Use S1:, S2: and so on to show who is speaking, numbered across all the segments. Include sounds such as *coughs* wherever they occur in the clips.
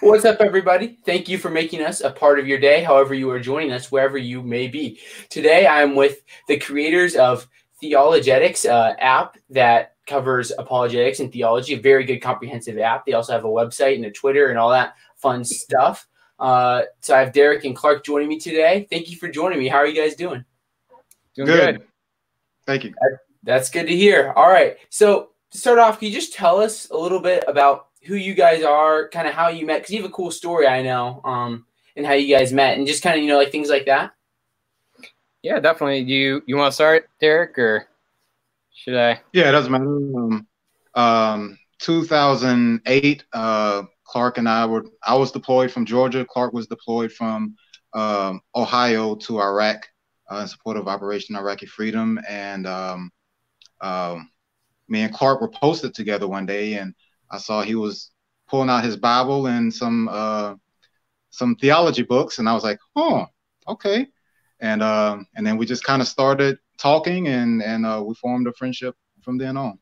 S1: What's up, everybody? Thank you for making us a part of your day, however, you are joining us, wherever you may be. Today, I'm with the creators of Theologetics uh, app that covers apologetics and theology, a very good comprehensive app. They also have a website and a Twitter and all that fun stuff. Uh, so I have Derek and Clark joining me today. Thank you for joining me. How are you guys doing?
S2: Doing good. good.
S3: Thank you.
S1: That's good to hear. All right. So to start off, can you just tell us a little bit about who you guys are, kind of how you met? Because you have a cool story, I know, um, and how you guys met, and just kind of you know like things like that.
S2: Yeah, definitely. Do you you want to start, Derek, or should I?
S3: Yeah, it doesn't matter. Um, um, 2008, uh, Clark and I were. I was deployed from Georgia. Clark was deployed from um, Ohio to Iraq uh, in support of Operation Iraqi Freedom, and um, um, me and Clark were posted together one day, and I saw he was pulling out his Bible and some uh, some theology books, and I was like, "Oh, okay." And uh, and then we just kind of started talking, and and uh, we formed a friendship from then on.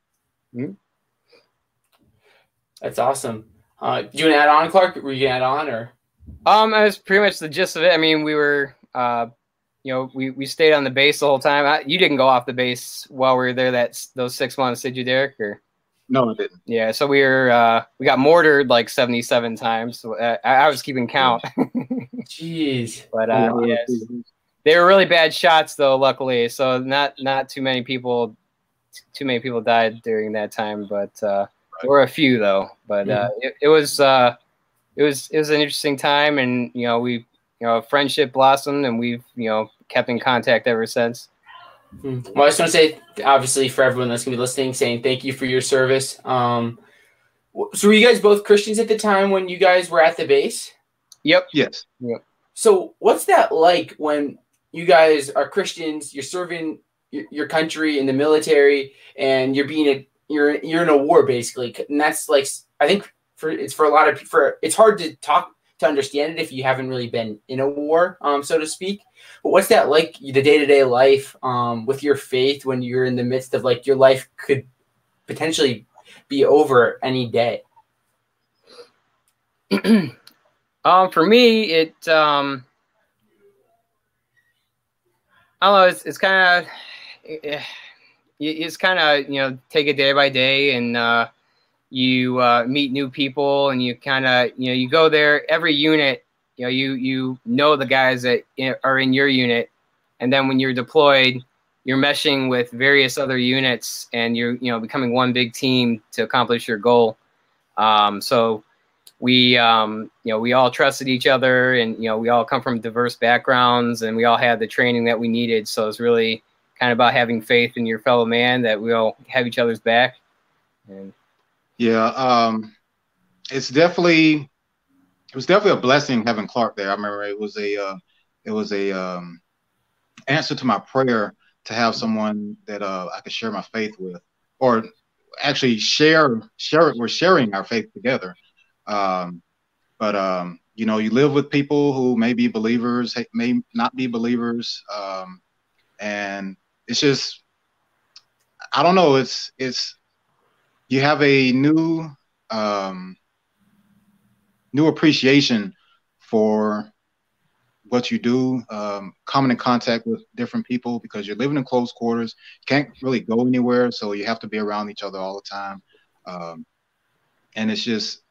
S3: Mm-hmm.
S1: That's awesome. Uh, do you want to add on, Clark? Were you gonna add on, or?
S2: Um, that was pretty much the gist of it. I mean, we were uh, you know, we, we stayed on the base the whole time. I, you didn't go off the base while we were there. That those six months, did you, Derek? Or
S3: no, I didn't.
S2: Yeah, so we were uh, we got mortared like seventy seven times. So, uh, I, I, was keeping count. *laughs*
S1: Jeez.
S2: but uh, yes, they were really bad shots though. Luckily, so not not too many people too many people died during that time, but uh, there were a few though. But uh, mm-hmm. it, it was uh, it was it was an interesting time, and you know we you know friendship blossomed, and we've you know kept in contact ever since.
S1: Well, I just want to say, obviously, for everyone that's gonna be listening, saying thank you for your service. Um, so, were you guys both Christians at the time when you guys were at the base?
S2: Yep.
S3: Yes.
S2: Yep.
S1: So, what's that like when you guys are Christians? You're serving your country in the military, and you're being a you're you're in a war basically, and that's like I think for it's for a lot of for it's hard to talk to understand it if you haven't really been in a war, um, so to speak. But what's that like the day to day life um, with your faith when you're in the midst of like your life could potentially be over any day? *clears throat*
S2: um, for me, it um, I don't know. It's it's kind of eh, it's kind of you know take it day by day and. Uh, you uh, meet new people and you kind of you know you go there every unit you know you you know the guys that are in your unit. And then when you're deployed you're meshing with various other units and you're you know becoming one big team to accomplish your goal. Um, so we um, you know we all trusted each other and you know we all come from diverse backgrounds and we all had the training that we needed. So it's really kind of about having faith in your fellow man that we all have each other's back. And
S3: yeah, um, it's definitely it was definitely a blessing having Clark there. I remember it was a uh, it was a um, answer to my prayer to have someone that uh, I could share my faith with, or actually share share it. We're sharing our faith together. Um, but um, you know, you live with people who may be believers, may not be believers, um, and it's just I don't know. It's it's you have a new um, new appreciation for what you do, um, coming in contact with different people because you're living in close quarters. Can't really go anywhere, so you have to be around each other all the time. Um, and it's just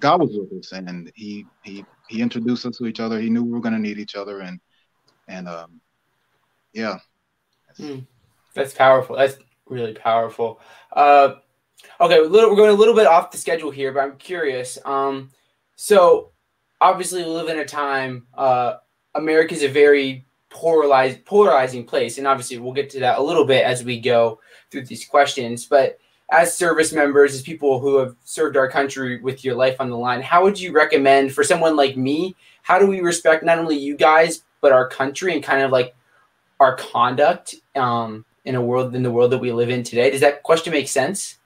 S3: God was with us, and he he he introduced us to each other. He knew we were going to need each other, and and um, yeah,
S1: that's, mm, that's powerful. That's really powerful. Uh, Okay, little, we're going a little bit off the schedule here, but I'm curious. Um, so obviously, we live in a time. Uh, America is a very polarized, polarizing place, and obviously, we'll get to that a little bit as we go through these questions. But as service members, as people who have served our country with your life on the line, how would you recommend for someone like me? How do we respect not only you guys but our country and kind of like our conduct um, in a world in the world that we live in today? Does that question make sense?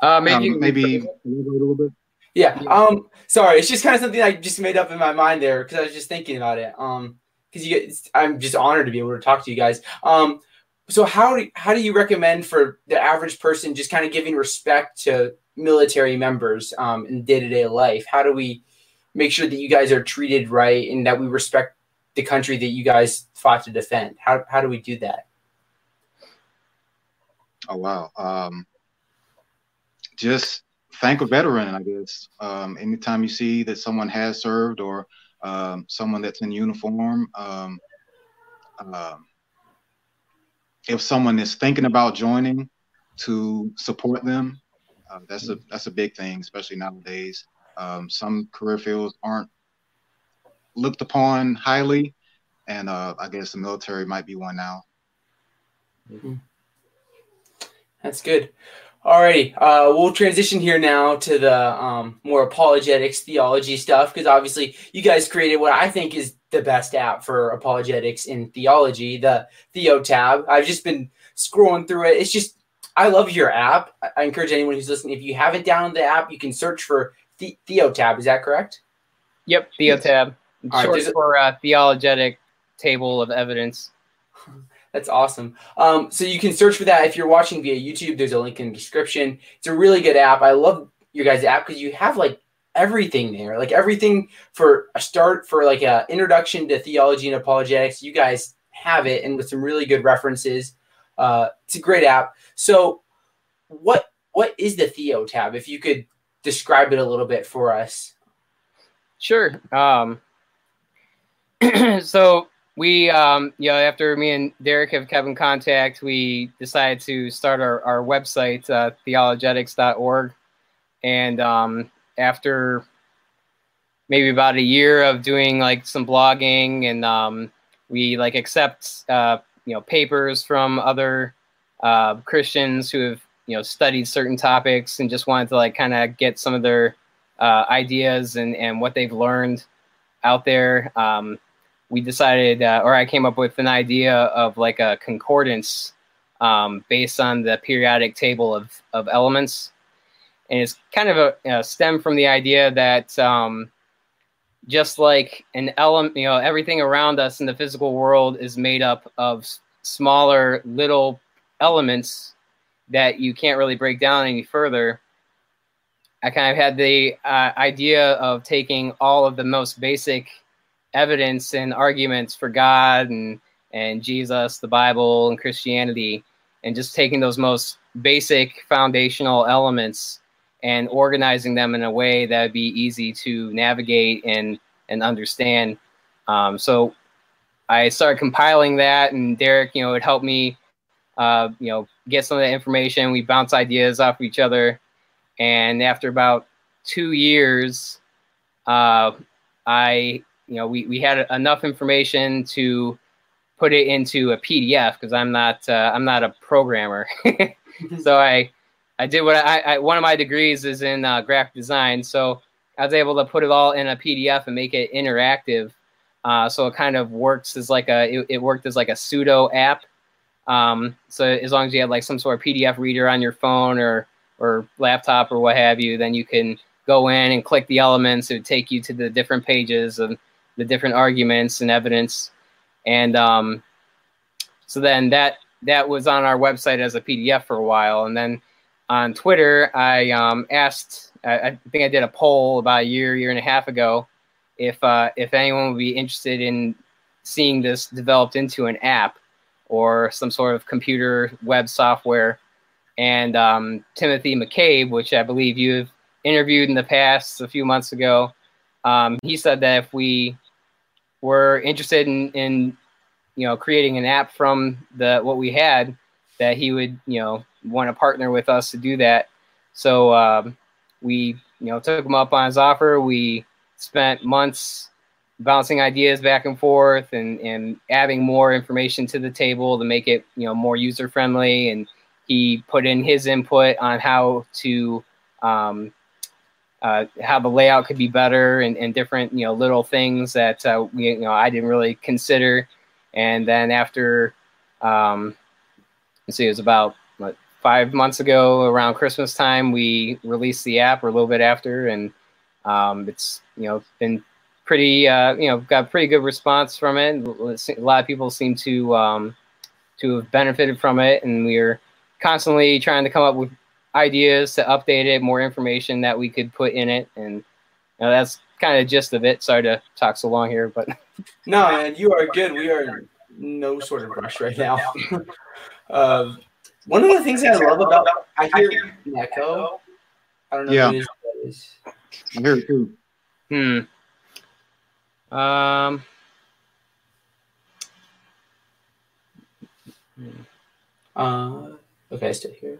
S3: Uh, maybe um, maybe a little bit.
S1: Yeah. Um. Sorry, it's just kind of something I just made up in my mind there because I was just thinking about it. Um. Because you, get, I'm just honored to be able to talk to you guys. Um. so how do how do you recommend for the average person just kind of giving respect to military members um, in day to day life? How do we make sure that you guys are treated right and that we respect the country that you guys fought to defend? How how do we do that?
S3: Oh wow. Um, just thank a veteran, I guess. Um, anytime you see that someone has served or um, someone that's in uniform, um, um, if someone is thinking about joining, to support them, uh, that's a that's a big thing, especially nowadays. Um, some career fields aren't looked upon highly, and uh, I guess the military might be one now.
S1: Mm-hmm. That's good. Alrighty, uh, we'll transition here now to the um, more apologetics theology stuff because obviously you guys created what I think is the best app for apologetics in theology, the Theo tab. I've just been scrolling through it. It's just I love your app. I encourage anyone who's listening if you haven't downloaded the app, you can search for the- Theo tab. Is that correct?
S2: Yep, Theo tab. Short right, for uh, theologetic table of evidence. *laughs*
S1: That's awesome. Um, so you can search for that if you're watching via YouTube. There's a link in the description. It's a really good app. I love your guys' app because you have like everything there, like everything for a start for like a introduction to theology and apologetics. You guys have it, and with some really good references. Uh, it's a great app. So, what what is the Theo tab? If you could describe it a little bit for us.
S2: Sure. Um, *clears throat* so we, um, you know, after me and Derek have kept in contact, we decided to start our, our website, uh, theologetics.org. And um, after maybe about a year of doing like some blogging and um, we like accept, uh, you know, papers from other uh, Christians who have, you know, studied certain topics and just wanted to like kind of get some of their uh, ideas and, and what they've learned out there. Um, we decided, uh, or I came up with an idea of like a concordance um, based on the periodic table of, of elements. And it's kind of a, a stem from the idea that um, just like an element, you know, everything around us in the physical world is made up of smaller little elements that you can't really break down any further. I kind of had the uh, idea of taking all of the most basic evidence and arguments for God and and Jesus, the Bible, and Christianity, and just taking those most basic foundational elements and organizing them in a way that would be easy to navigate and and understand. Um, so I started compiling that, and Derek, you know, would help me, uh, you know, get some of the information. We bounce ideas off of each other, and after about two years, uh, I you know, we, we had enough information to put it into a PDF because I'm not uh, I'm not a programmer. *laughs* so I I did what I, I, one of my degrees is in uh, graphic design. So I was able to put it all in a PDF and make it interactive. Uh, so it kind of works as like a it, it worked as like a pseudo app. Um, so as long as you have like some sort of PDF reader on your phone or or laptop or what have you, then you can go in and click the elements. It would take you to the different pages and the different arguments and evidence. And um, so then that that was on our website as a PDF for a while. And then on Twitter, I um, asked, I, I, think I did a poll about a year, year and a half ago, if uh, if anyone would be interested in seeing this developed into an app or some sort of computer web software. And um, Timothy McCabe, which I believe you've interviewed in the past a few months ago, um, he said that if we were interested in, in you know creating an app from the what we had that he would you know want to partner with us to do that. So um, we you know took him up on his offer. We spent months bouncing ideas back and forth and, and adding more information to the table to make it you know more user friendly and he put in his input on how to um, uh, how the layout could be better and, and different you know little things that uh, we, you know I didn't really consider. And then after, um, let's see, it was about what, five months ago around Christmas time, we released the app, or a little bit after, and um, it's you know been pretty uh, you know got pretty good response from it. A lot of people seem to um, to have benefited from it, and we're constantly trying to come up with ideas to update it, more information that we could put in it, and you know, that's kind of gist of it. Sorry to talk so long here, but *laughs*
S1: no, man, you are good. We are no sort of rush right now. uh, *laughs* one of the things I love about I hear an echo. I don't know
S3: Yeah.
S1: who it is, but it is.
S3: I hear it too.
S2: hmm. Um.
S1: Uh, okay, I still hear.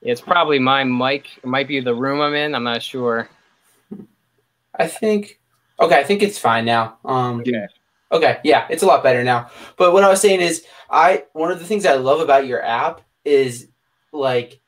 S2: It's probably my mic. It might be the room I'm in. I'm not sure.
S1: I think. Okay, I think it's fine now. Um,
S3: Yeah.
S1: Okay, yeah, it's a lot better now. But what I was saying is, I one of the things I love about your app is like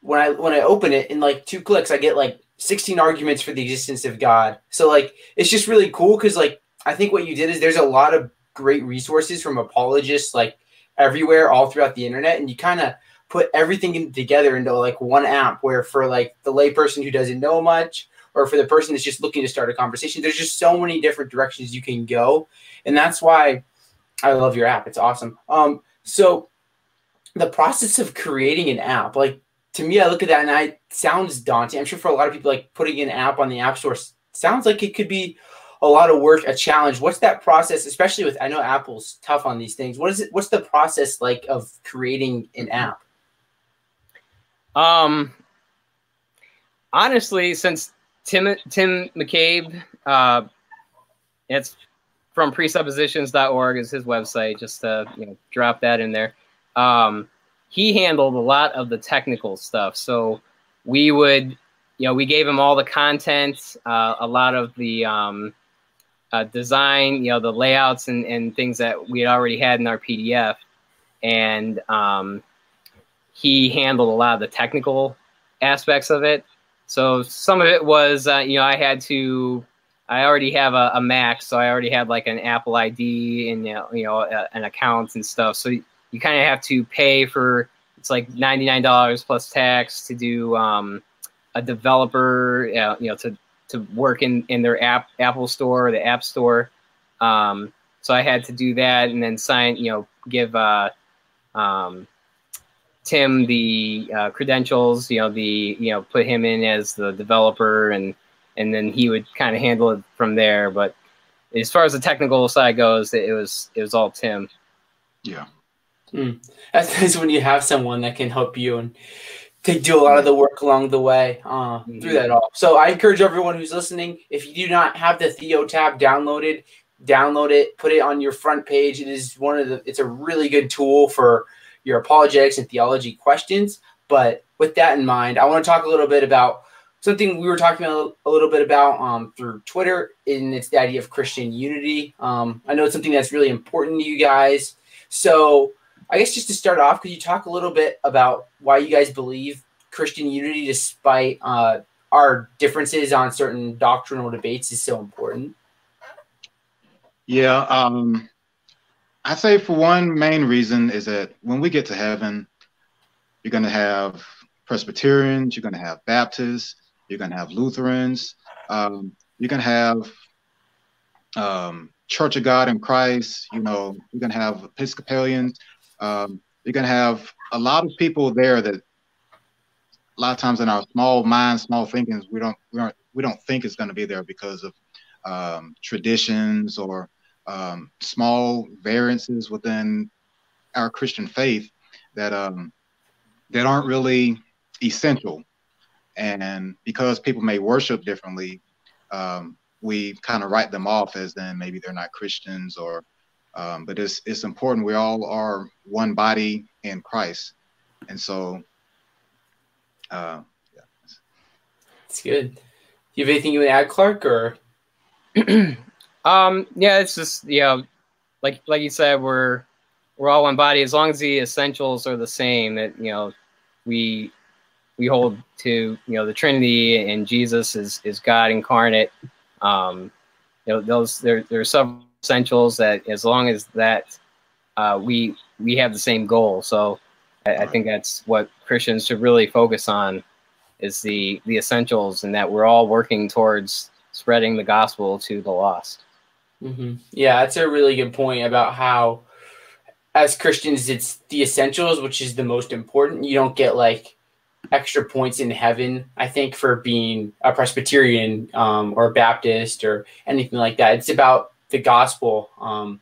S1: when I when I open it in like two clicks, I get like 16 arguments for the existence of God. So like it's just really cool because like I think what you did is there's a lot of great resources from apologists like everywhere all throughout the internet, and you kind of put everything in, together into like one app where for like the layperson who doesn't know much or for the person that's just looking to start a conversation there's just so many different directions you can go. And that's why i love your app. It's awesome. Um so the process of creating an app like to me i look at that and i sounds daunting. I'm sure for a lot of people like putting an app on the app store sounds like it could be a lot of work a challenge. What's that process especially with i know apple's tough on these things. What is it what's the process like of creating an app
S2: Um, honestly, since Tim Tim McCabe, uh, it's from presuppositions.org is his website. Just to you know, drop that in there. Um, he handled a lot of the technical stuff, so we would, you know, we gave him all the content, uh, a lot of the um, uh, design, you know, the layouts and, and things that we had already had in our PDF, and um, he handled a lot of the technical aspects of it. So some of it was, uh, you know, I had to, I already have a, a Mac, so I already had like an Apple ID and you know, you know uh, an account and stuff. So you, you kind of have to pay for it's like ninety nine dollars plus tax to do um, a developer, uh, you know, to to work in in their app Apple Store or the App Store. Um, so I had to do that and then sign, you know, give. Uh, um, Tim the uh, credentials, you know, the you know, put him in as the developer, and and then he would kind of handle it from there. But as far as the technical side goes, it was it was all Tim.
S3: Yeah.
S1: That's *laughs* nice when you have someone that can help you and they do a lot of the work along the way uh, through that all. So I encourage everyone who's listening, if you do not have the Theo tab downloaded, download it, put it on your front page. It is one of the. It's a really good tool for your apologetics and theology questions. But with that in mind, I want to talk a little bit about something we were talking a, little bit about um, through Twitter, and it's the idea of Christian unity. Um, I know it's something that's really important to you guys. So I guess just to start off, could you talk a little bit about why you guys believe Christian unity, despite uh, our differences on certain doctrinal debates, is so important?
S3: Yeah. Um, I say for one main reason is that when we get to heaven, you're going to have Presbyterians, you're going to have Baptists, you're going to have Lutherans, um, you're going to have um, Church of God in Christ, you know, you're going to have Episcopalians, um, you're going to have a lot of people there that a lot of times in our small minds, small thinkings, we don't we don't we don't think it's going to be there because of um, traditions or um, small variances within our Christian faith that um, that aren't really essential. And because people may worship differently, um, we kind of write them off as then maybe they're not Christians or. Um, but it's it's important. We all are one body in Christ, and so. Uh,
S1: It's good. Do you have anything you would add, Clark, or *clears throat*
S2: Um, yeah, it's just you know, like like you said, we're we're all one body as long as the essentials are the same. That you know, we we hold to you know the Trinity and Jesus is is God incarnate. Um, you know, those there there are some essentials that as long as that uh, we we have the same goal. So I, I think that's what Christians should really focus on is the the essentials and that we're all working towards spreading the gospel to the lost.
S1: Mm-hmm. Yeah, that's a really good point about how as Christians, it's the essentials, which is the most important. You don't get like extra points in heaven, I think, for being a Presbyterian um, or a Baptist or anything like that. It's about the gospel. Um,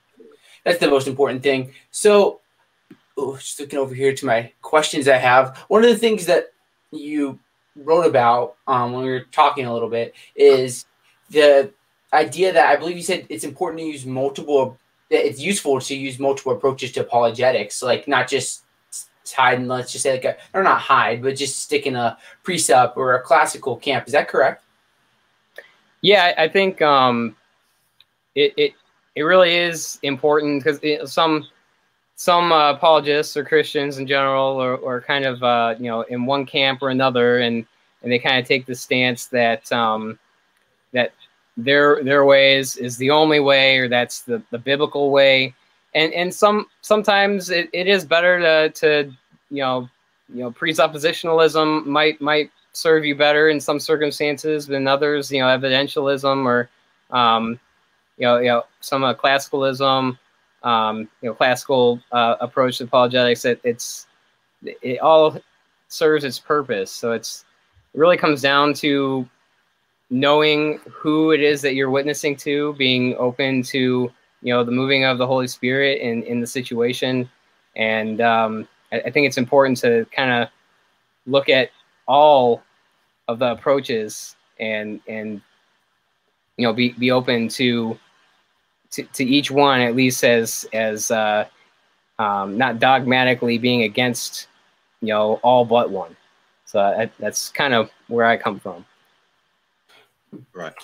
S1: that's the most important thing. So, just looking over here to my questions I have. One of the things that you wrote about um, when we were talking a little bit is the idea that I believe you said it's important to use multiple. It's useful to use multiple approaches to apologetics, like not just hide and let's just say like a or not hide, but just stick in a presup or a classical camp. Is that correct?
S2: Yeah, I think um, it, it it really is important because some some uh, apologists or Christians in general or, or kind of uh, you know in one camp or another, and and they kind of take the stance that um, their their ways is, the only way or that's the, the biblical way. And and some sometimes it, it is better to to you know you know presuppositionalism might might serve you better in some circumstances than others you know evidentialism or um, you know you know some uh, classicalism um, you know classical uh, approach to apologetics. It, it's it all serves its purpose. So it's it really comes down to knowing who it is that you're witnessing to being open to you know the moving of the Holy Spirit in in the situation, and um, I, I think it's important to kind of look at all of the approaches and and you know be be open to to, to each one at least as as uh, um, not dogmatically being against you know all but one. So I, that's kind of where I come from.
S3: Right.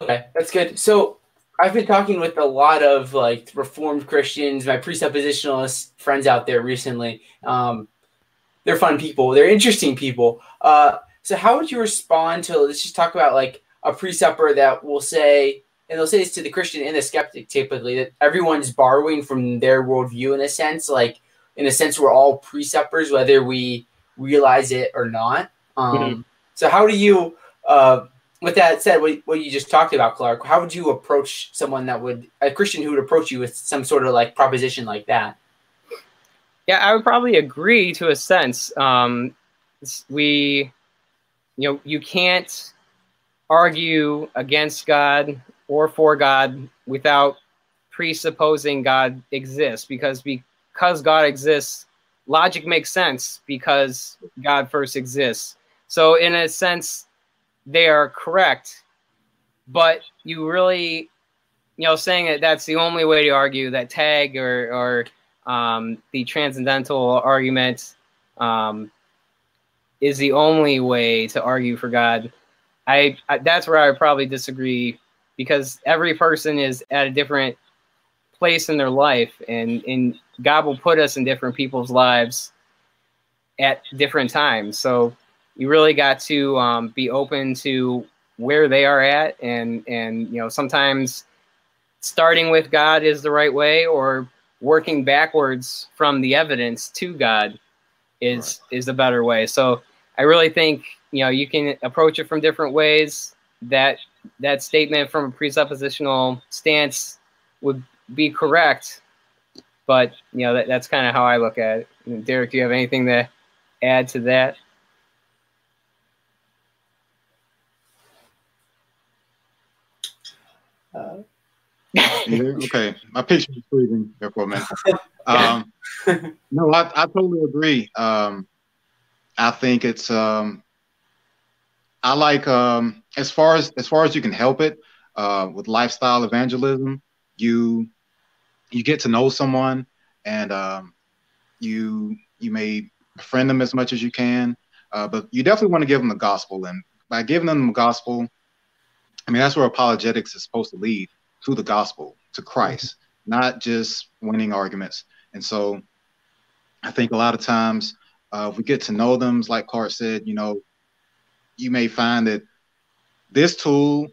S1: Okay, that's good. So I've been talking with a lot of like Reformed Christians, my presuppositionalist friends out there recently. Um, they're fun people. They're interesting people. Uh, so how would you respond to? Let's just talk about like a presupper that will say, and they'll say this to the Christian and the skeptic typically that everyone's borrowing from their worldview in a sense. Like in a sense, we're all presuppers, whether we realize it or not. Um, mm-hmm. So how do you? Uh, with that said, what, what you just talked about, Clark, how would you approach someone that would a Christian who would approach you with some sort of like proposition like that?
S2: Yeah, I would probably agree to a sense. Um, we, you know, you can't argue against God or for God without presupposing God exists because because God exists, logic makes sense because God first exists. So in a sense, they are correct, but you really, you know, saying that that's the only way to argue that TAG or or um, the transcendental argument um, is the only way to argue for God. I, I that's where I would probably disagree because every person is at a different place in their life, and and God will put us in different people's lives at different times. So you really got to um, be open to where they are at and and you know sometimes starting with god is the right way or working backwards from the evidence to god is right. is the better way. So i really think you know you can approach it from different ways. That that statement from a presuppositional stance would be correct but you know that, that's kind of how i look at it. Derek do you have anything to add to that
S3: Uh, okay, my picture is freezing there for a minute. Um, *laughs* no, I, I totally agree. Um, I think it's um, I like um, as far as as far as you can help it uh, with lifestyle evangelism. You you get to know someone, and um, you you may befriend them as much as you can, uh, but you definitely want to give them the gospel. And by giving them the gospel, I mean, that's where apologetics is supposed to lead to the gospel, to Christ, not just winning arguments. And so I think a lot of times uh, if we get to know them, like Clark said, you know, you may find that this tool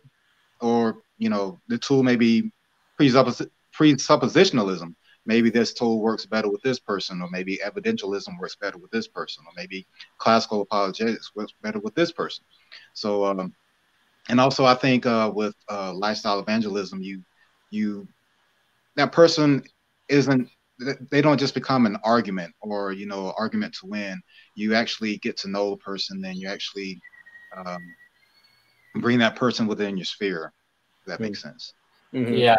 S3: or, you know, the tool may be presuppos- presuppositionalism. Maybe this tool works better with this person, or maybe evidentialism works better with this person, or maybe classical apologetics works better with this person. So um, and also I think uh, with uh, lifestyle evangelism, you you that person isn't they don't just become an argument or you know argument to win. You actually get to know the person and you actually um, bring that person within your sphere that mm-hmm. makes sense.
S1: Mm-hmm. yeah.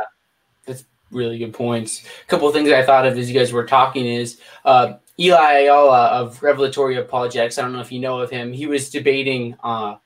S1: That's really good points. A couple of things i thought of as you guys were talking is uh, eli ayala of revelatory apologetics i don't know if you know of him. He was debating uh,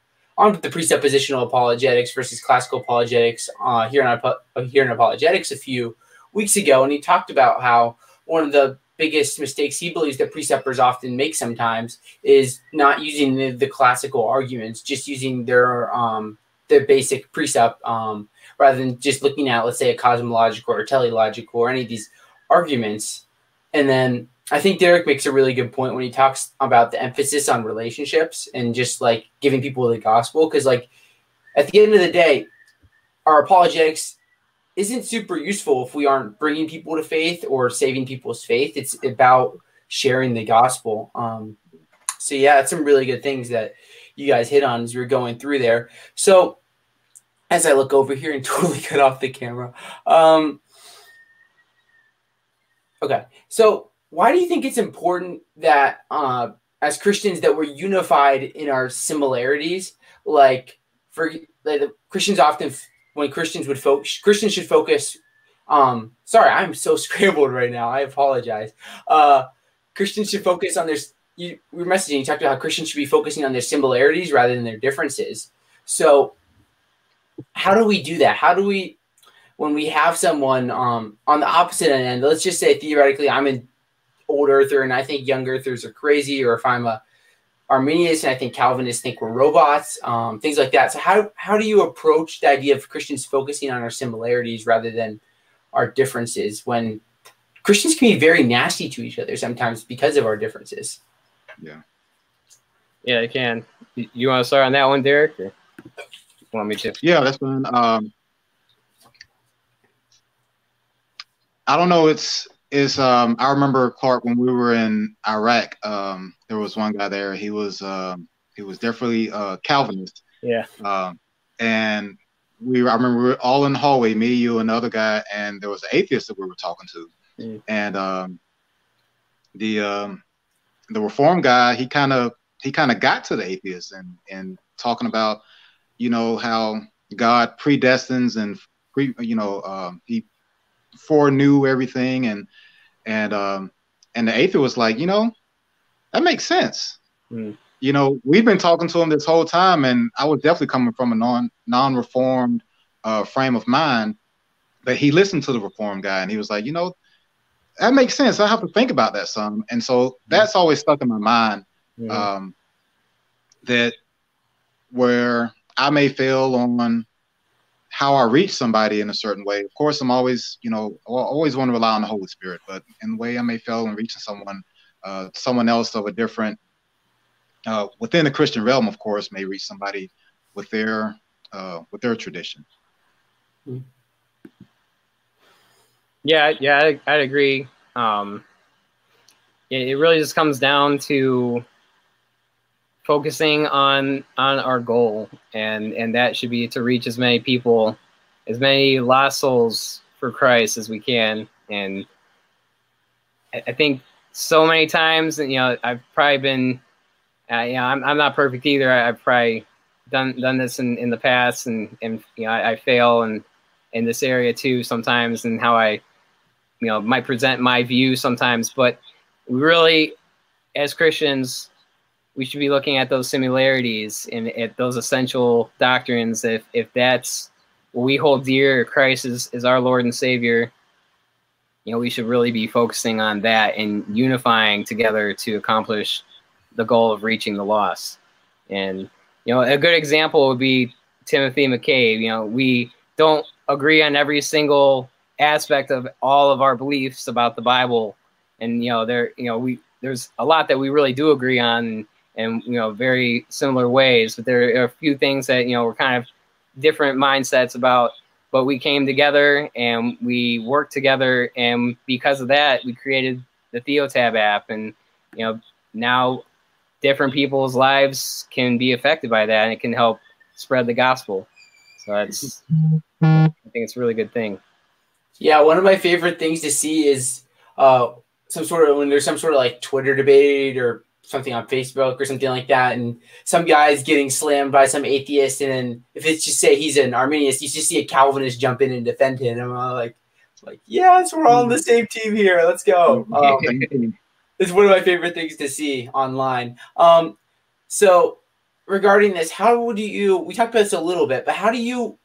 S1: on the presuppositional apologetics versus classical apologetics uh, here in here in apologetics a few weeks ago, and he talked about how one of the biggest mistakes he believes that presuppers often make sometimes is not using the, the classical arguments, just using their um, their basic presup um, rather than just looking at, let's say, a cosmological or teleological or any of these arguments. And then I think Derek makes a really good point when he talks about the emphasis on relationships and just like giving people the gospel. Because, like, at the end of the day, our apologetics isn't super useful if we aren't bringing people to faith or saving people's faith. It's about sharing the gospel. Um, so yeah, it's some really good things that you guys hit on as we are going through there. So as I look over here and *laughs* totally cut off the camera. Um, okay, so why do you think it's important that uh, as Christians that we're unified in our similarities? Like for like, Christians often when Christians would focus, Christians should focus. Um, sorry, I'm so *laughs* scrambled right now. I apologize. Uh, Christians should focus on their. You were messaging. You talked about how Christians should be focusing on their similarities rather than their differences. So, how do we do that? How do we, when we have someone um, on the opposite end? Let's just say theoretically, I'm an old earther and I think young earthers are crazy, or if I'm a Arminians and I think Calvinists think we're robots, um, things like that. So how how do you approach the idea of Christians focusing on our similarities rather than our differences when Christians can be very nasty to each other sometimes because of our differences?
S3: Yeah.
S2: Yeah, I can. You want to start on that one, Derek? Or want me to?
S3: Yeah, that's fine. Um, I don't know. It's is um, I remember Clark when we were in Iraq. Um, there was one guy there. He was um, he was definitely uh, Calvinist.
S2: Yeah.
S3: Um, and we I remember we were all in the hallway, me, you, and another guy, and there was an atheist that we were talking to, mm. and um, the um, the reform guy he kind of he kind of got to the atheist and and talking about you know how God predestines and pre you know um, he foreknew everything and and um and the atheist was like, you know, that makes sense. Mm. You know, we've been talking to him this whole time, and I was definitely coming from a non non reformed uh, frame of mind. But he listened to the reform guy, and he was like, you know, that makes sense. I have to think about that some, and so hmm. that's always stuck in my mind. Mm. Um, that where I may fail on how I reach somebody in a certain way. Of course, I'm always, you know, I always want to rely on the Holy Spirit, but in the way I may fail in reaching someone, uh, someone else of a different, uh, within the Christian realm, of course, may reach somebody with their, uh, with their tradition.
S2: Yeah, yeah, I, I'd agree. Um, it, it really just comes down to focusing on on our goal. And and that should be to reach as many people as many lost souls for christ as we can. And i, I think so many times and you know i've probably been uh, you know I'm, I'm not perfect either. I, have probably done done this in, in the past and and you know I, I fail and in this area too sometimes and how i you know might present my view sometimes. But really as christians we should be looking at those similarities and at those essential doctrines. If if that's what we hold dear, Christ is, is our Lord and Savior. You know, we should really be focusing on that and unifying together to accomplish the goal of reaching the lost. And you know, a good example would be Timothy McCabe. You know, we don't agree on every single aspect of all of our beliefs about the Bible, and you know, there, you know, we there's a lot that we really do agree on in you know very similar ways. But there are a few things that you know were kind of different mindsets about. But we came together and we worked together, and because of that, we created the Theotab app, and you know now different people's lives can be affected by that, and it can help spread the gospel. So that's I think it's a really good thing.
S1: Yeah, one of my favorite things to see is uh, some sort of when there's some sort of like Twitter debate or something on Facebook or something like that, and some guy's getting slammed by some atheist, and then if it's just say he's an Arminian, you just see a Calvinist jump in and defend him. And I'm like, like yes, we're all on the same team here. Let's go. Um, *laughs* it's one of my favorite things to see online. Um, so regarding this, how would you? We talked about this a little bit, but how do you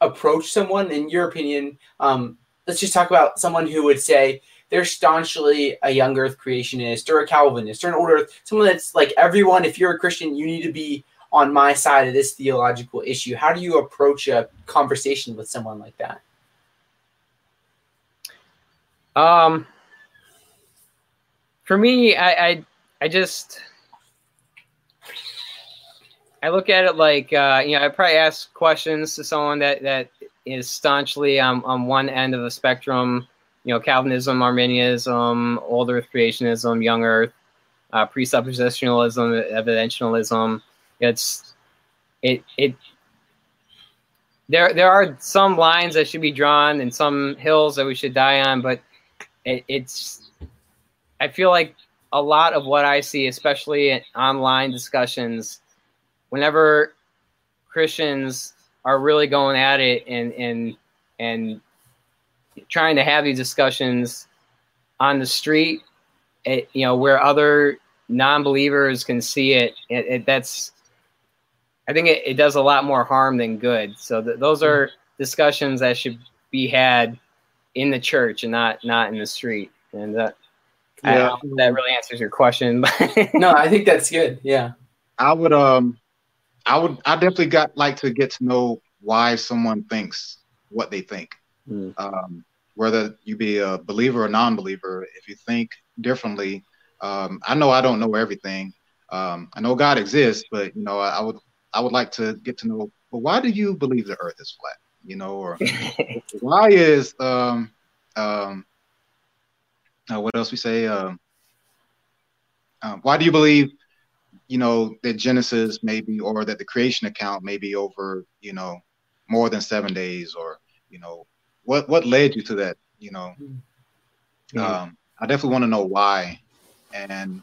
S1: approach someone, in your opinion? Um, let's just talk about someone who would say they're staunchly a young Earth creationist or a Calvinist or an old Earth, someone that's like everyone. If you're a Christian, you need to be on my side of this theological issue. How do you approach a conversation with someone like that?
S2: Um, for me, I, I, I just I look at it like uh, you know I probably ask questions to someone that that is staunchly on, on one end of the spectrum. You know, Calvinism, Arminianism, Old Earth creationism, Young Earth, uh, presuppositionalism, evidentialism. It's it it. There there are some lines that should be drawn and some hills that we should die on, but it, it's. I feel like a lot of what I see, especially in online discussions, whenever Christians are really going at it and and and trying to have these discussions on the street, it, you know, where other non-believers can see it, it, it that's I think it, it, does a lot more harm than good. So th- those are discussions that should be had in the church and not not in the street. And uh, yeah. that really answers your question. *laughs*
S1: no, I think that's good. Yeah.
S3: I would um I would I definitely got like to get to know why someone thinks what they think. Mm. Um, whether you be a believer or non-believer, if you think differently, um, I know I don't know everything. Um, I know God exists, but you know I, I, would I would like to get to know. Well, why do you believe the Earth is flat? You know, or *laughs* why is um um uh, what else we say? Um, uh, why do you believe you know, that Genesis maybe, or that the creation account may be over, you know, more than seven days, or you know, what what led you to that? You know, mm-hmm. um, I definitely want to know why, and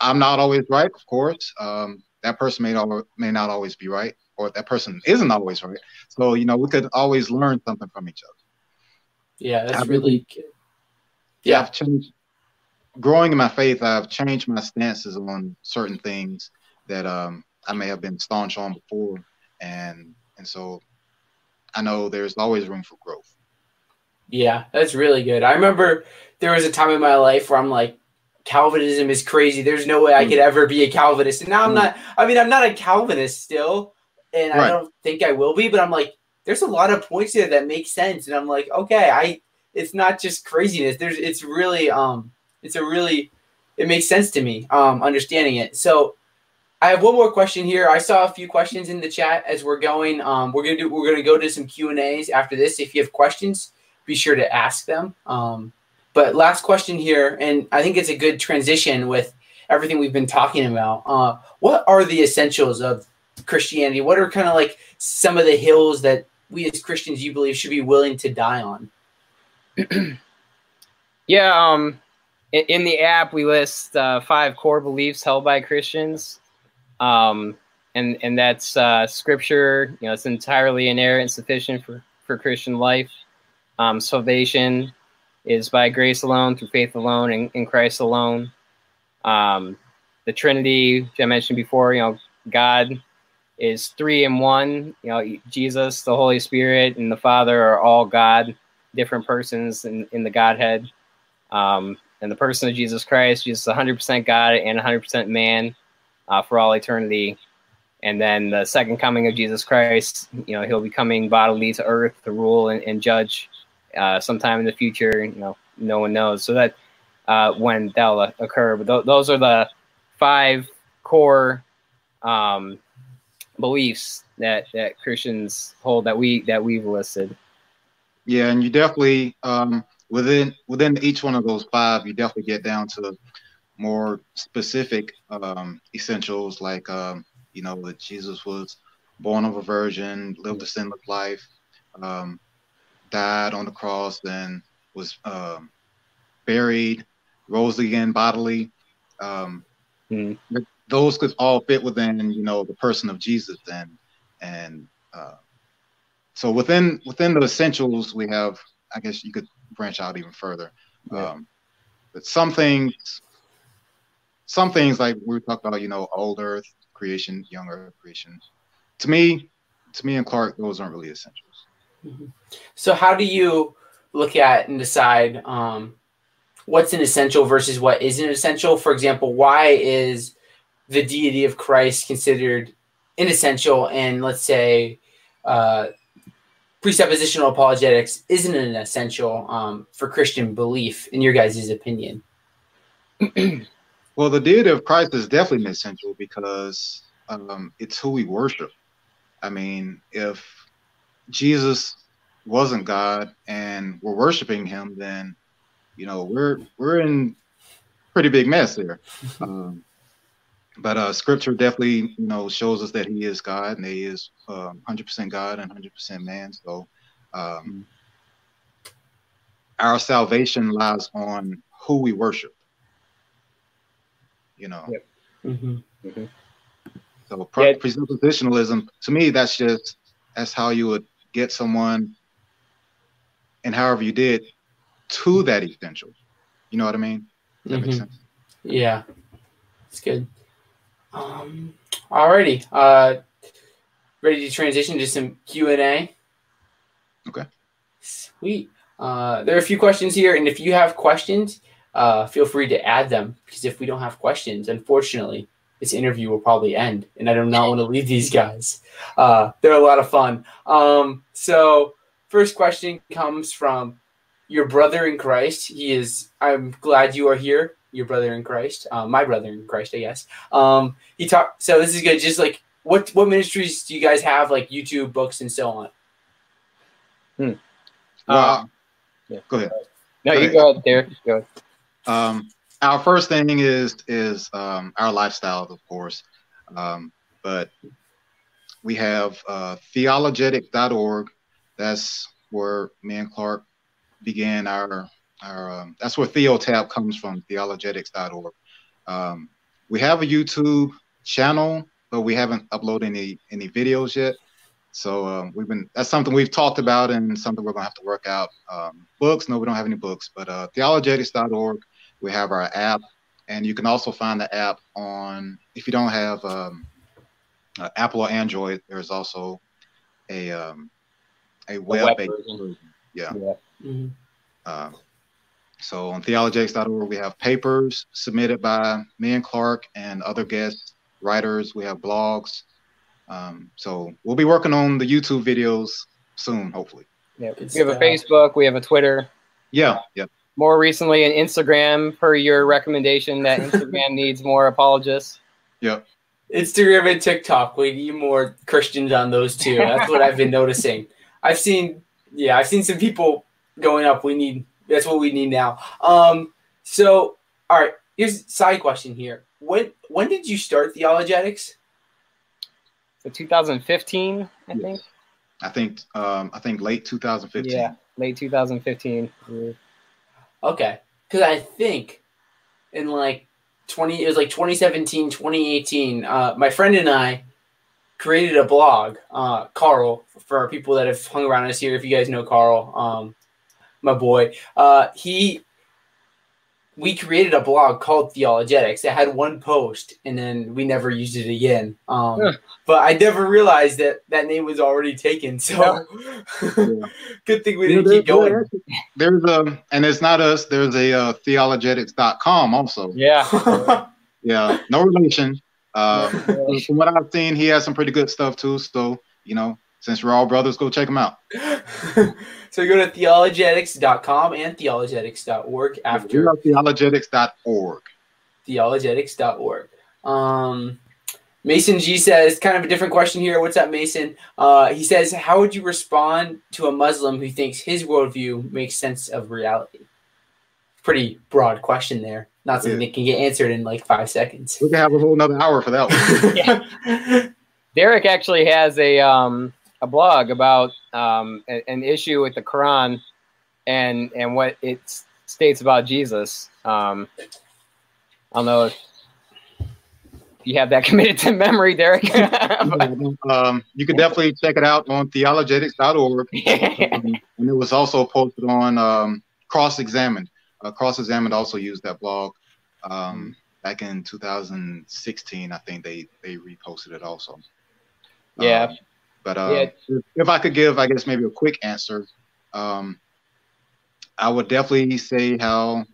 S3: I'm not always right, of course. Um, that person may not may not always be right, or that person isn't always right. So you know, we could always learn something from each other.
S1: Yeah, that's I've really.
S3: Yeah, I've changed growing in my faith, I've changed my stances on certain things that um, I may have been staunch on before, and and so I know there's always room for growth.
S1: Yeah, that's really good. I remember there was a time in my life where I'm like, Calvinism is crazy. There's no way I could ever be a Calvinist. And now I'm mm. not, I mean, I'm not a Calvinist still, and right. I don't think I will be, but I'm like, there's a lot of points here that make sense. And I'm like, okay, I, it's not just craziness. There's, it's really, um, it's a really it makes sense to me um, understanding it. So I have one more question here. I saw a few questions in the chat as we're going. Um, we're gonna do we're gonna go to some Q and A's after this. If you have questions, be sure to ask them. Um, but last question here, and I think it's a good transition with everything we've been talking about. Uh, what are the essentials of Christianity? What are kind of like some of the hills that we as Christians you believe should be willing to die on? *clears throat*
S2: yeah, um, in, the app we list uh, five core beliefs held by Christians, um, and and that's uh, Scripture. You know, it's entirely inerrant sufficient for for Christian life. Um, salvation is by grace alone, through faith alone, and in Christ alone. Um, the Trinity, which I mentioned before, you know, God is three in one. You know, Jesus, the Holy Spirit, and the Father are all God, different persons in, in the Godhead. Um, and the person of Jesus Christ, Jesus 100% God and 100% man uh, for all eternity. And then the second coming of Jesus Christ, you know, he'll be coming bodily to earth to rule and, and judge uh, sometime in the future. You know, no one knows. So that uh, when that'll occur. But th- those are the five core um, beliefs that that Christians hold that we that we've listed.
S3: Yeah, and you definitely um, within within each one of those five, you definitely get down to more specific um, essentials like um, you know that Jesus was born of a virgin, lived a sinless life, um, died on the cross, then was um, buried, rose again bodily. Um,
S2: Mm.
S3: Those could all fit within, you know, the person of Jesus. Then, and uh, so within within the essentials, we have. I guess you could branch out even further.
S2: Yeah.
S3: Um, but some things, some things like we talked about, you know, old Earth creation, young Earth creation. To me, to me and Clark, those aren't really essentials.
S1: So how do you look at and decide um, what's an essential versus what isn't essential? For example, why is the deity of Christ considered inessential, and let's say uh, presuppositional apologetics isn't an essential um, for Christian belief, in your guys' opinion? *clears throat*
S3: Well, the deity of Christ is definitely essential because um, it's who we worship. I mean, if Jesus wasn't God and we're worshiping Him, then you know we're we're in pretty big mess here. *laughs* Um, but uh, Scripture definitely you know shows us that He is God and He is um, 100% God and 100% man. So um, our salvation lies on who we worship. You know.
S2: Yep.
S1: Mm-hmm.
S3: So pre-
S2: Yeah.
S3: presuppositionalism, to me, that's just that's how you would get someone, and however you did, to that essential. You know what I mean? That make
S1: Mhm.
S3: sense?
S1: Yeah, it's good. Um, alrighty, uh, ready to transition to some Q and A.
S3: Okay.
S1: Sweet. Uh, there are a few questions here, and if you have questions, uh, feel free to add them because if we don't have questions, unfortunately, this interview will probably end, and I do not want to leave these guys. Uh, they're a lot of fun. Um, so, first question comes from your brother in Christ. He is. I'm glad you are here. Your brother in Christ. Uh, my brother in Christ, I guess. Um, he talked. So this is good. Just like what what ministries do you guys have? Like YouTube, books, and so on.
S3: Well,
S2: Um, yeah.
S3: go ahead.
S2: No,
S3: Go
S2: you
S3: ahead.
S2: go ahead, Derek. Go ahead.
S3: Um, our first thing is is um, our lifestyle, of course, um, but we have uh, theologetic.org. That's where me and Clark began our our. Um, that's where Theotap comes from. Theologetics.org. Um, we have a YouTube channel, but we haven't uploaded any any videos yet. So um, we've been that's something we've talked about and something we're gonna have to work out. Um, books, no, we don't have any books, but uh, theologetics.org. We have our app, and you can also find the app on if you don't have um, uh, Apple or Android. There's also a um, a
S2: web
S3: web-based
S2: version.
S3: version. Yeah.
S2: Yeah.
S1: Mhm.
S3: Um, so on theologetics.org, we have papers submitted by me and Clark and other guest writers. We have blogs. Um, so we'll be working on the YouTube videos soon, hopefully.
S2: Yeah. We have a. Facebook. We have a Twitter.
S3: Yeah, yeah.
S2: More recently, an Instagram. Per your recommendation, that Instagram *laughs* needs more apologists.
S3: Yep.
S1: Instagram and TikTok. We need more Christians on those two. That's what I've been *laughs* noticing. I've seen, yeah, I've seen some people going up. We need. That's what we need now. Um. So, all right. Here's a side question here. When when did you start theologetics?
S2: So 2015, I
S3: Yes.
S2: think.
S3: I think um, I think late 2015.
S2: Yeah, late 2015. Yeah.
S1: Okay. Because I think in like 20, it was like 2017, 2018, uh, my friend and I created a blog, uh, Carl, for people that have hung around us here. If you guys know Carl, um, my boy, uh, he, we created a blog called Theologetics. It had one post and then we never used it again. Um,
S2: Huh.
S1: but I never realized that that name was already taken. So *laughs* good thing we
S3: Yeah,
S1: didn't
S3: there-
S1: keep going.
S3: There's a, and it's not us. There's a uh, theologetics.com also.
S2: Yeah. *laughs*
S3: Yeah, no relation. Um, *laughs* from what I've seen, he has some pretty good stuff too. So you know, since we're all brothers, go check them out. *laughs*
S1: so go to theologetics.com and theologetics.org
S3: We
S1: after
S3: are theologetics.org.
S1: theologetics.org. Um, Mason G says, kind of a different question here. What's up, Mason? Uh, he says, How would you respond to a Muslim who thinks his worldview makes sense of reality? Pretty broad question there. Not something that can get answered in like five seconds.
S3: We can have a whole another hour for that one. *laughs*
S2: Derek actually has a um, a blog about um, an issue with the Quran and and what it states about Jesus. Um, I don't know if you have that *laughs* committed to memory, Derek. *laughs*
S3: um, you can definitely check it out on theologetics.org. *laughs* um, and it was also posted on um, Cross Examined. Uh, Cross Examined also used that blog um, back in 2016. I think they they reposted it also.
S2: Yeah.
S3: Um, but uh, yeah. if I could give, I guess maybe a quick answer, um, I would definitely say how,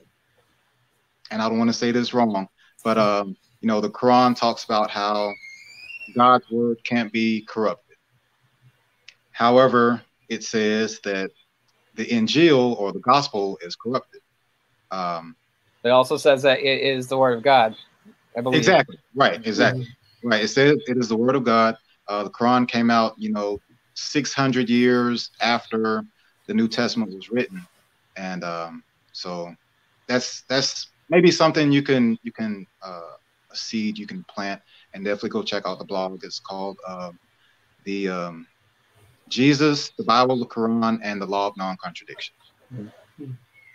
S3: and I don't want to say this wrong, but um, you know, the Quran talks about how God's word can't be corrupted. However, it says that the Injil or the gospel is corrupted. Um,
S2: it also says that it is the word of God.
S3: I believe. Exactly. Right. Exactly. Mm-hmm. Right. It says it is the word of God. Uh, the Quran came out, you know, 600 years after the New Testament was written, and um, so that's that's maybe something you can you can uh, a seed you can plant, and definitely go check out the blog. It's called uh, the um, Jesus, the Bible, the Quran, and the Law of Non-Contradiction.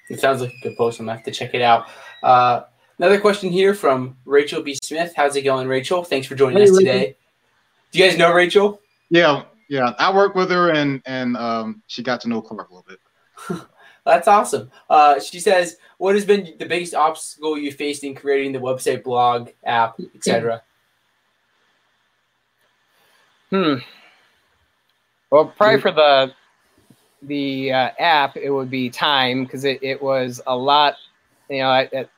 S1: It sounds like a good post. I'm gonna have to check it out. Uh, another question here from Rachel B. Smith. How's it going, Rachel? Thanks for joining hey, us today. Rachel. Do you guys know Rachel?
S3: Yeah, yeah. I work with her, and and um, she got to know Clark a little bit. *laughs*
S1: That's awesome. Uh, she says, "What has been the biggest obstacle you faced in creating the website, blog, app, etc.?"
S2: Hmm. Well, probably for the the uh, app, it would be time because it, it was a lot. You know, at, at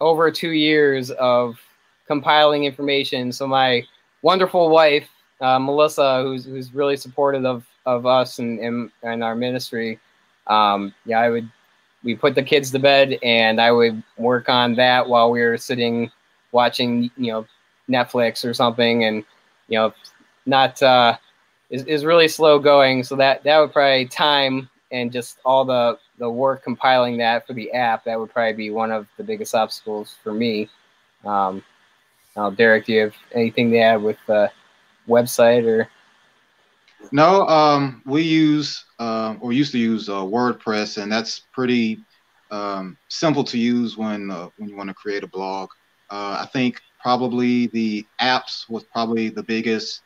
S2: over two years of compiling information. So my wonderful wife, uh, Melissa, who's who's really supportive of, of us and, and, and our ministry, um, yeah, I would we put the kids to bed and I would work on that while we were sitting watching, you know, Netflix or something, and you know, not uh, is is really slow going. So that that would probably time and just all the the work compiling that for the app. That would probably be one of the biggest obstacles for me. Um, now, Derek, do you have anything to add with the website or?
S3: No, um, we use uh, or used to use uh, WordPress, and that's pretty um, simple to use when uh, when you want to create a blog. Uh, I think probably the apps was probably the biggest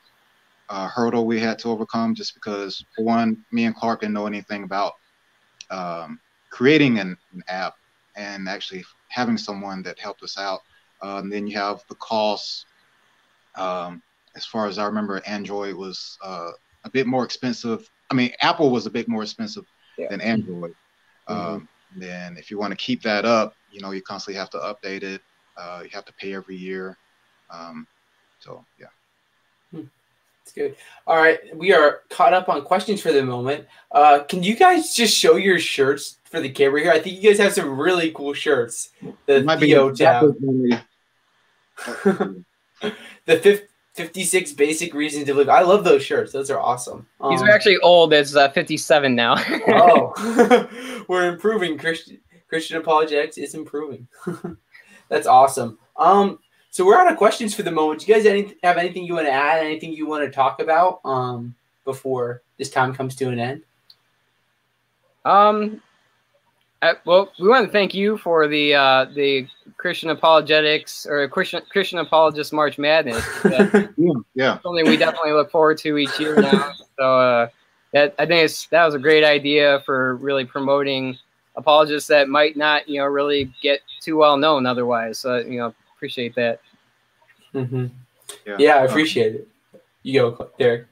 S3: uh, hurdle we had to overcome, just because for one, me and Clark didn't know anything about um, creating an, an, app and actually having someone that helped us out. Uh, and then you have the costs. Um, as far as I remember, Android was a bit more expensive. I mean, Apple was a bit more expensive yeah. than Android. Mm-hmm. Um, then if you want to keep that up, you know, you constantly have to update it. Uh, you have to pay every year. Um, so yeah.
S1: Hmm. That's good. All right, we are caught up on questions for the moment. Uh, can you guys just show your shirts for the camera here? I think you guys have some really cool shirts. The Theo tab. *laughs* the fifth 56 basic reasons to live. I love those shirts. Those are awesome.
S2: Um, These are actually old. It's uh, 57 now. *laughs*
S1: oh, *laughs* we're improving. Christian Christian apologetics is improving. That's awesome. Um, so we're out of questions for the moment. Do you guys any, have anything you want to add? Anything you want to talk about um, before this time comes to an end?
S2: Um, uh, well, we want to thank you for the uh, the Christian apologetics or Christian Christian apologist March Madness. *laughs*
S3: yeah, yeah,
S2: something we definitely look forward to each year now. So uh, that I think it's that was a great idea for really promoting apologists that might not you know really get too well known otherwise. So you know appreciate that.
S1: Mm-hmm. Yeah. yeah, I appreciate it. You go, Derek.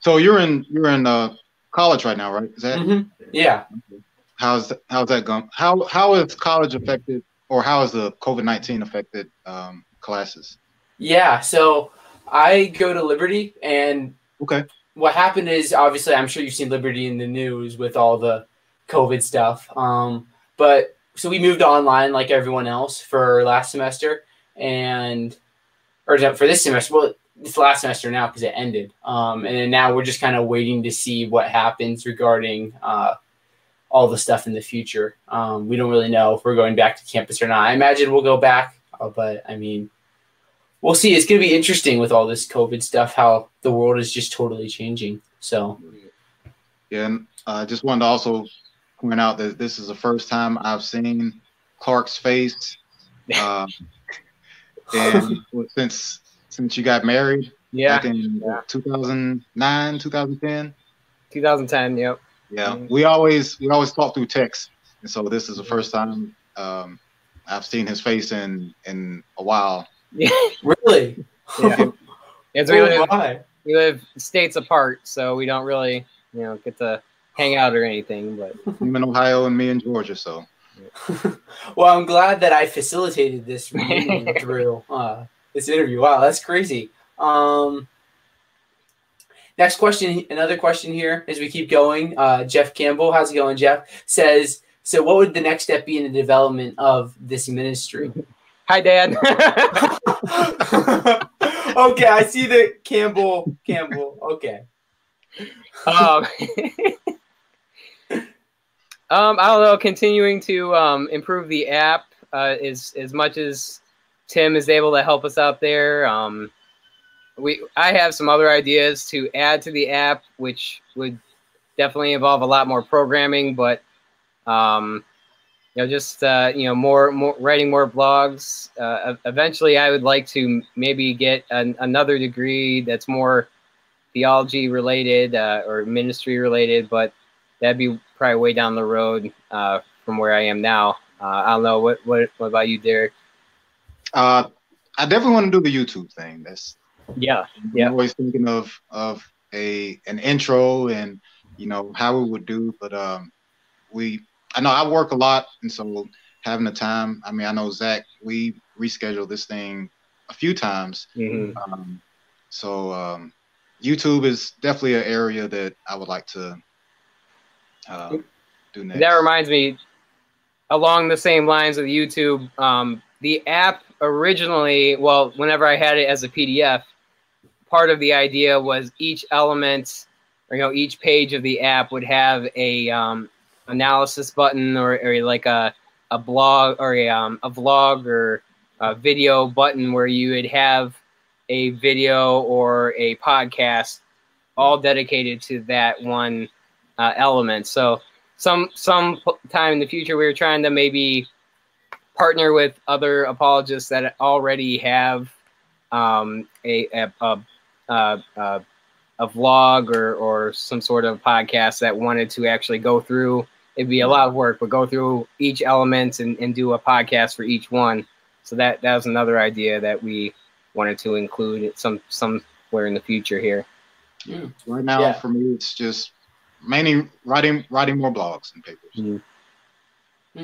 S3: So you're in you're in uh, college right now, right?
S1: Is that? Mm-hmm. Yeah.
S3: Okay. How's how's that going? How how is college affected, or how has the COVID nineteen affected um, classes?
S1: Yeah, so I go to Liberty, and
S3: okay,
S1: what happened is obviously I'm sure you've seen Liberty in the news with all the COVID stuff. Um, but so we moved online like everyone else for last semester, and or for this semester. Well, it's last semester now because it ended. Um, and then now we're just kind of waiting to see what happens regarding uh, all the stuff in the future. Um, we don't really know if we're going back to campus or not. I imagine we'll go back, uh, but I mean, we'll see. It's going to be interesting with all this COVID stuff, how the world is just totally changing. So,
S3: yeah, and I uh, just wanted to also point out that this is the first time I've seen Clark's face. Uh, *laughs* and since since you got married,
S2: Yeah,
S3: back in
S2: yeah.
S3: 2009, 2010.
S2: 2010. Yep.
S3: Yeah,
S2: Mhm.
S3: we always we always talk through text, and so this is the first time um, I've seen his face in in a while.
S1: Yeah, *laughs* Really?
S2: Yeah. *laughs* It's we
S1: Oh,
S2: live,
S1: my.
S2: we live states apart, so we don't really, you know, get to hang out or anything. But
S3: Him in Ohio and me in Georgia. So *laughs*
S1: well, I'm glad that I facilitated this reunion through uh, this interview. Wow, that's crazy. Um, next question, another question here as we keep going. Uh, Jeff Campbell, how's it going, Jeff? Says, so what would the next step be in the development of this ministry?
S2: hi, Dad. *laughs*
S1: okay, I see the Campbell. Campbell. Okay.
S2: um, *laughs* um, I don't know. Continuing to um, improve the app uh, is as much as Tim is able to help us out there. Um, we I have some other ideas to add to the app, which would definitely involve a lot more programming, but um, you know, just uh, you know, more more writing more blogs. Uh, eventually, I would like to maybe get an, another degree that's more theology related uh, or ministry related, but that'd be probably way down the road uh, from where I am now. Uh, I don't know what what what about you, Derek?
S3: uh, I definitely want to do the YouTube thing. That's
S2: Yeah, Yeah.
S3: I'm always thinking of of a an intro and you know how we would do, but um, we I know I work a lot, and so having the time. I mean, I know Zach. We rescheduled this thing a few times,
S2: Mhm.
S3: um, so um, YouTube is definitely an area that I would like to uh, do next.
S2: That reminds me, along the same lines with YouTube, um, the app originally, well, whenever I had it as a PDF, part of the idea was each element, or you know, each page of the app would have a um, analysis button or, or like a a blog or a um, a vlog or a video button where you would have a video or a podcast all dedicated to that one uh, element. So some some time in the future we were trying to maybe partner with other apologists that already have um, a, a, a, a, a a vlog or, or some sort of podcast that wanted to actually go through it'd be a lot of work but go through each element and, and do a podcast for each one so that that was another idea that we wanted to include at some somewhere in the future here Yeah.
S3: right now
S1: Yeah.
S3: for me, it's just mainly writing writing more blogs and papers. Mm-hmm.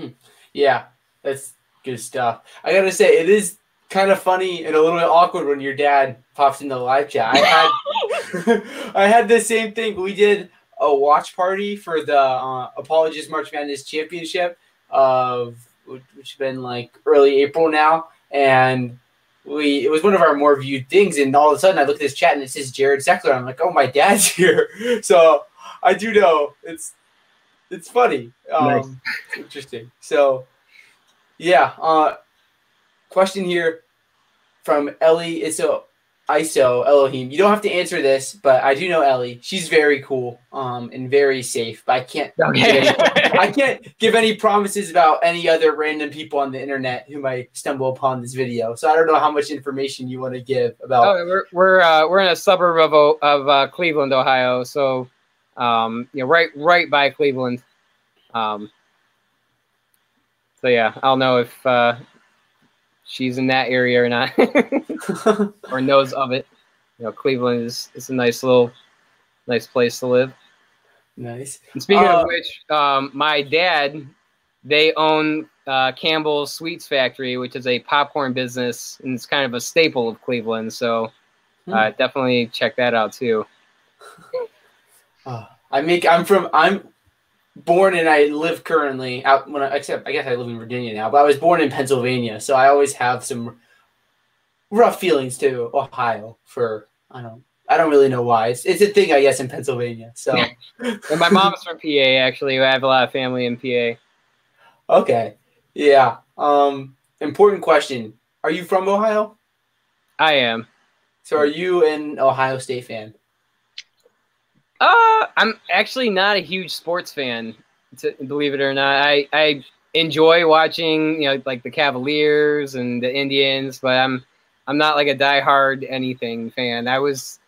S3: Hmm.
S1: Yeah, that's good stuff. I gotta say, it is kind of funny and a little bit awkward when your dad pops in the live chat. I had *laughs* I had the same thing. We did a watch party for the uh, Apologist March Madness Championship of which has been like early April now, and we it was one of our more viewed things. And all of a sudden, I look at this chat and it says Jared Seckler. I'm like, oh, my dad's *laughs* here. So I do know it's it's funny. Um,
S2: Nice.
S1: interesting. So yeah. Uh, question here from Ellie Iso ISO Elohim. You don't have to answer this, but I do know Ellie. She's very cool um, and very safe. But I can't. give any- I *laughs* can't give any promises about any other random people on the internet who might stumble upon this video. So I don't know how much information you want to give about.
S2: Oh, we're we're uh, we're in a suburb of of uh, Cleveland, Ohio. So, um, you know, right right by Cleveland. Um, so yeah, I'll know if uh, she's in that area or not, *laughs* or knows of it. You know, Cleveland is is a nice little nice place to live.
S1: nice.
S2: And speaking
S1: Uh,
S2: of which, um, my dad, they own uh, Campbell's Sweets Factory, which is a popcorn business, and it's kind of a staple of Cleveland. So uh, definitely check that out too.
S1: Uh, I make. I'm from. I'm born and I live currently out. When I, except I guess I live in Virginia now, but I was born in Pennsylvania, so I always have some rough feelings to Ohio. For I don't. I don't really know why. It's it's a thing, I guess, in Pennsylvania. So
S2: And my mom's from PA. Actually, I have a lot of family in PA.
S1: okay, yeah. Um, important question. Are you from Ohio?
S2: I am.
S1: So are you an Ohio State fan?
S2: Uh, I'm actually not a huge sports fan. to believe it or not. I I enjoy watching, you know, like the Cavaliers and the Indians, but I'm I'm not like a diehard anything fan. I was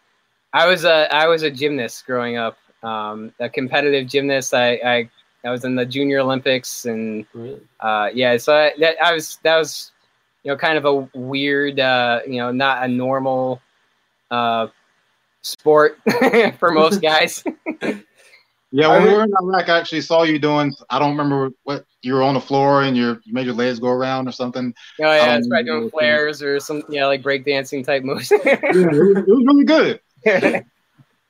S2: I was a I was a gymnast growing up, um, a competitive gymnast. I, I I was in the Junior Olympics, and
S1: Really?
S2: uh, yeah, so I, that I was that was you know kind of a weird, uh, you know, not a normal uh, sport *laughs* for most *laughs* guys.
S3: Yeah, when we were in Iraq, I actually saw you doing. I don't remember what you were on the floor and your you made your legs go around or something.
S2: Oh yeah,
S3: Um,
S2: it's probably doing flares or some yeah, like breakdancing type moves.
S3: Yeah, it was, it was really good. *laughs*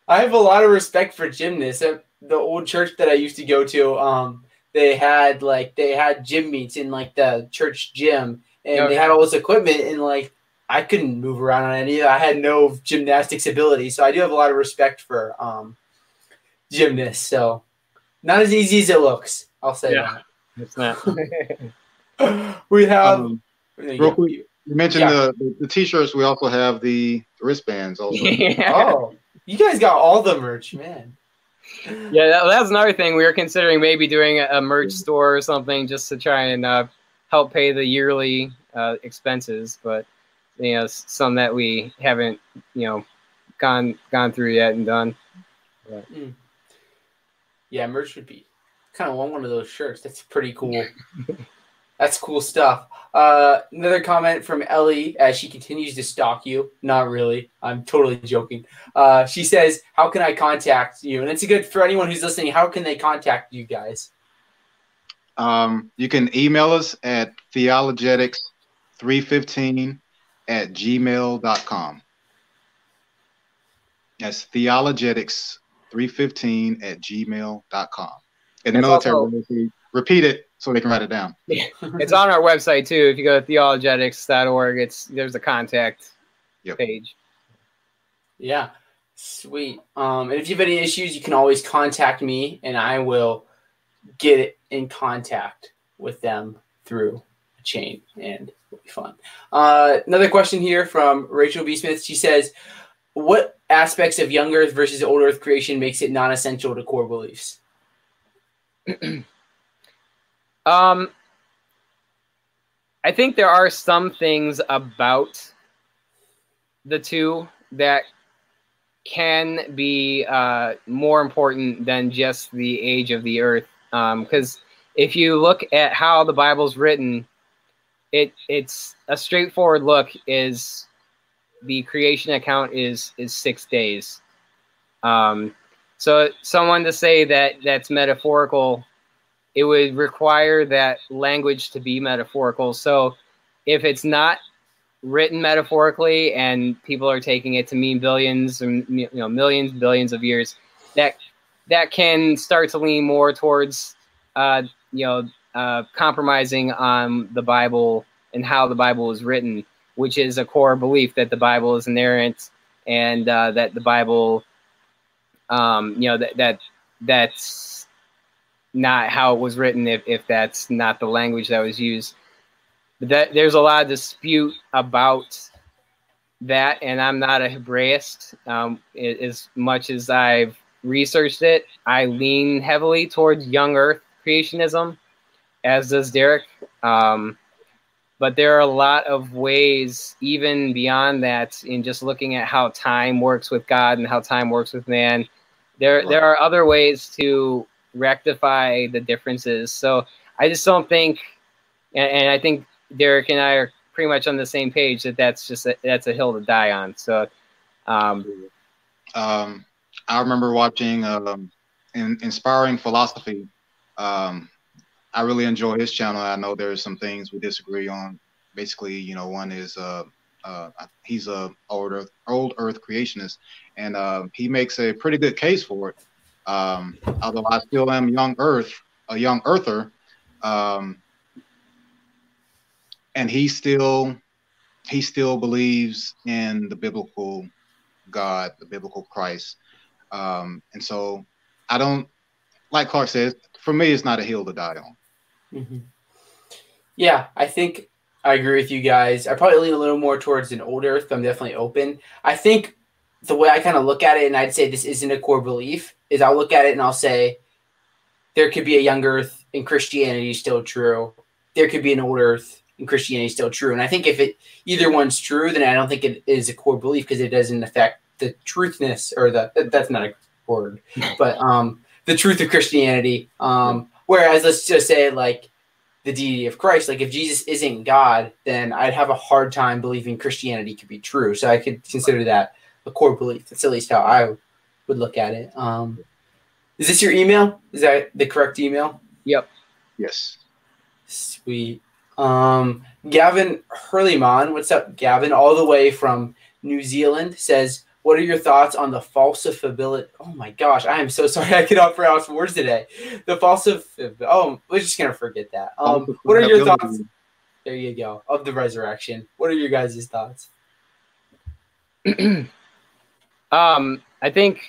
S1: I have a lot of respect for gymnasts. At the old church that I used to go to, um, they had like they had gym meets in like the church gym, and
S2: Okay.
S1: they had all this equipment, and like I couldn't move around on any. I had no gymnastics ability, so I do have a lot of respect for um, gymnasts. So not as easy as it looks. I'll say
S2: Yeah. it's not.
S1: that. *laughs* we have.
S3: Um,
S1: you
S3: real quick, you mentioned
S1: Yeah.
S3: the, the the t-shirts. We also have the wristbands. Also,
S2: yeah. *laughs*
S1: Oh, you guys got all the merch, man.
S2: Yeah, that, that's another thing. We were considering maybe doing a, a merch store or something just to try and uh, help pay the yearly uh, expenses, but you know, some that we haven't, you know, gone gone through yet and done.
S1: Yeah, merch would be kind of want one of those shirts. That's pretty cool. *laughs* That's cool stuff. Uh, another comment from Ellie as she continues to stalk you. Not really. I'm totally joking. Uh, she says, "How can I contact you?" And it's a good for anyone who's listening. How can they contact you guys?
S3: um, you can email us at theologetics315 at gmail.com. That's theologetics315 at gmail.com. In the military,
S2: also-
S3: repeat it so they can write it down. *laughs*
S2: It's on our website too. If you go to theologetics.org, it's there's a contact
S3: Yep.
S2: page.
S1: Yeah, sweet. Um, and if you have any issues, you can always contact me, and I will get in contact with them through a chain, and it'll be fun. Uh, another question here from Rachel B. Smith. She says, "What aspects of young Earth versus old Earth creation makes it non-essential to core beliefs?" *clears throat*
S2: Um, I think there are some things about the two that can be uh, more important than just the age of the earth. Because if you look at how the Bible's written, it it's a straightforward look. Is the creation account is is six days. Um, so someone to say that that's metaphorical it would require that language to be metaphorical. So if it's not written metaphorically and people are taking it to mean billions and you know millions billions of years that that can start to lean more towards uh, you know uh, compromising on the bible and how the bible is written which is a core belief that the bible is inerrant and uh, that the bible um, you know that that that's not how it was written if, if that's not the language that was used. But that there's a lot of dispute about that, and I'm not a Hebraist. Um, as much as I've researched it, I lean heavily towards young Earth creationism, as does Derek. Um, but there are a lot of ways, even beyond that, in just looking at how time works with God and how time works with man. There, there are other ways to rectify the differences. So I just don't think, and, and I think Derek and I are pretty much on the same page that that's just a, that's a hill to die on. So, um,
S3: Um, I remember watching um, in, Inspiring Philosophy. Um, I really enjoy his channel. I know there's some things we disagree on. Basically, you know, one is uh, uh, he's a old Earth, old Earth creationist, and uh, he makes a pretty good case for it. Um, although I still am young Earth, a young Earther, um, and he still he still believes in the biblical God, the biblical Christ. Um, and so I don't, like Clark says, for me, it's not a hill to die on.
S1: Mhm. Yeah, I think I agree with you guys. I probably lean a little more towards an old Earth. But I'm definitely open. I think the way I kind of look at it, and I'd say this isn't a core belief, is I'll look at it and I'll say, there could be a young Earth in Christianity still true. There could be an old Earth in Christianity still true. And I think if it either one's true, then I don't think it is a core belief because it doesn't affect the truthness or the that's not a word, *laughs* but um, the truth of Christianity. Um, whereas let's just say like the deity of Christ, like if Jesus isn't God, then I'd have a hard time believing Christianity could be true. So I could consider that a core belief. That's at least how I would look at it. Um, is this your email? Is that the correct email?
S2: Yep.
S3: Yes.
S1: Sweet. Um, Gavin Hurleyman, what's up, Gavin? All the way from New Zealand says, what are your thoughts on the falsifiability? Oh my gosh, I am so *laughs* sorry. I cannot pronounce words today. The falsif. Oh, we're just gonna forget that. Um, what are your thoughts? There you go. Of the resurrection. What are your guys' thoughts? *clears throat*
S2: um, I think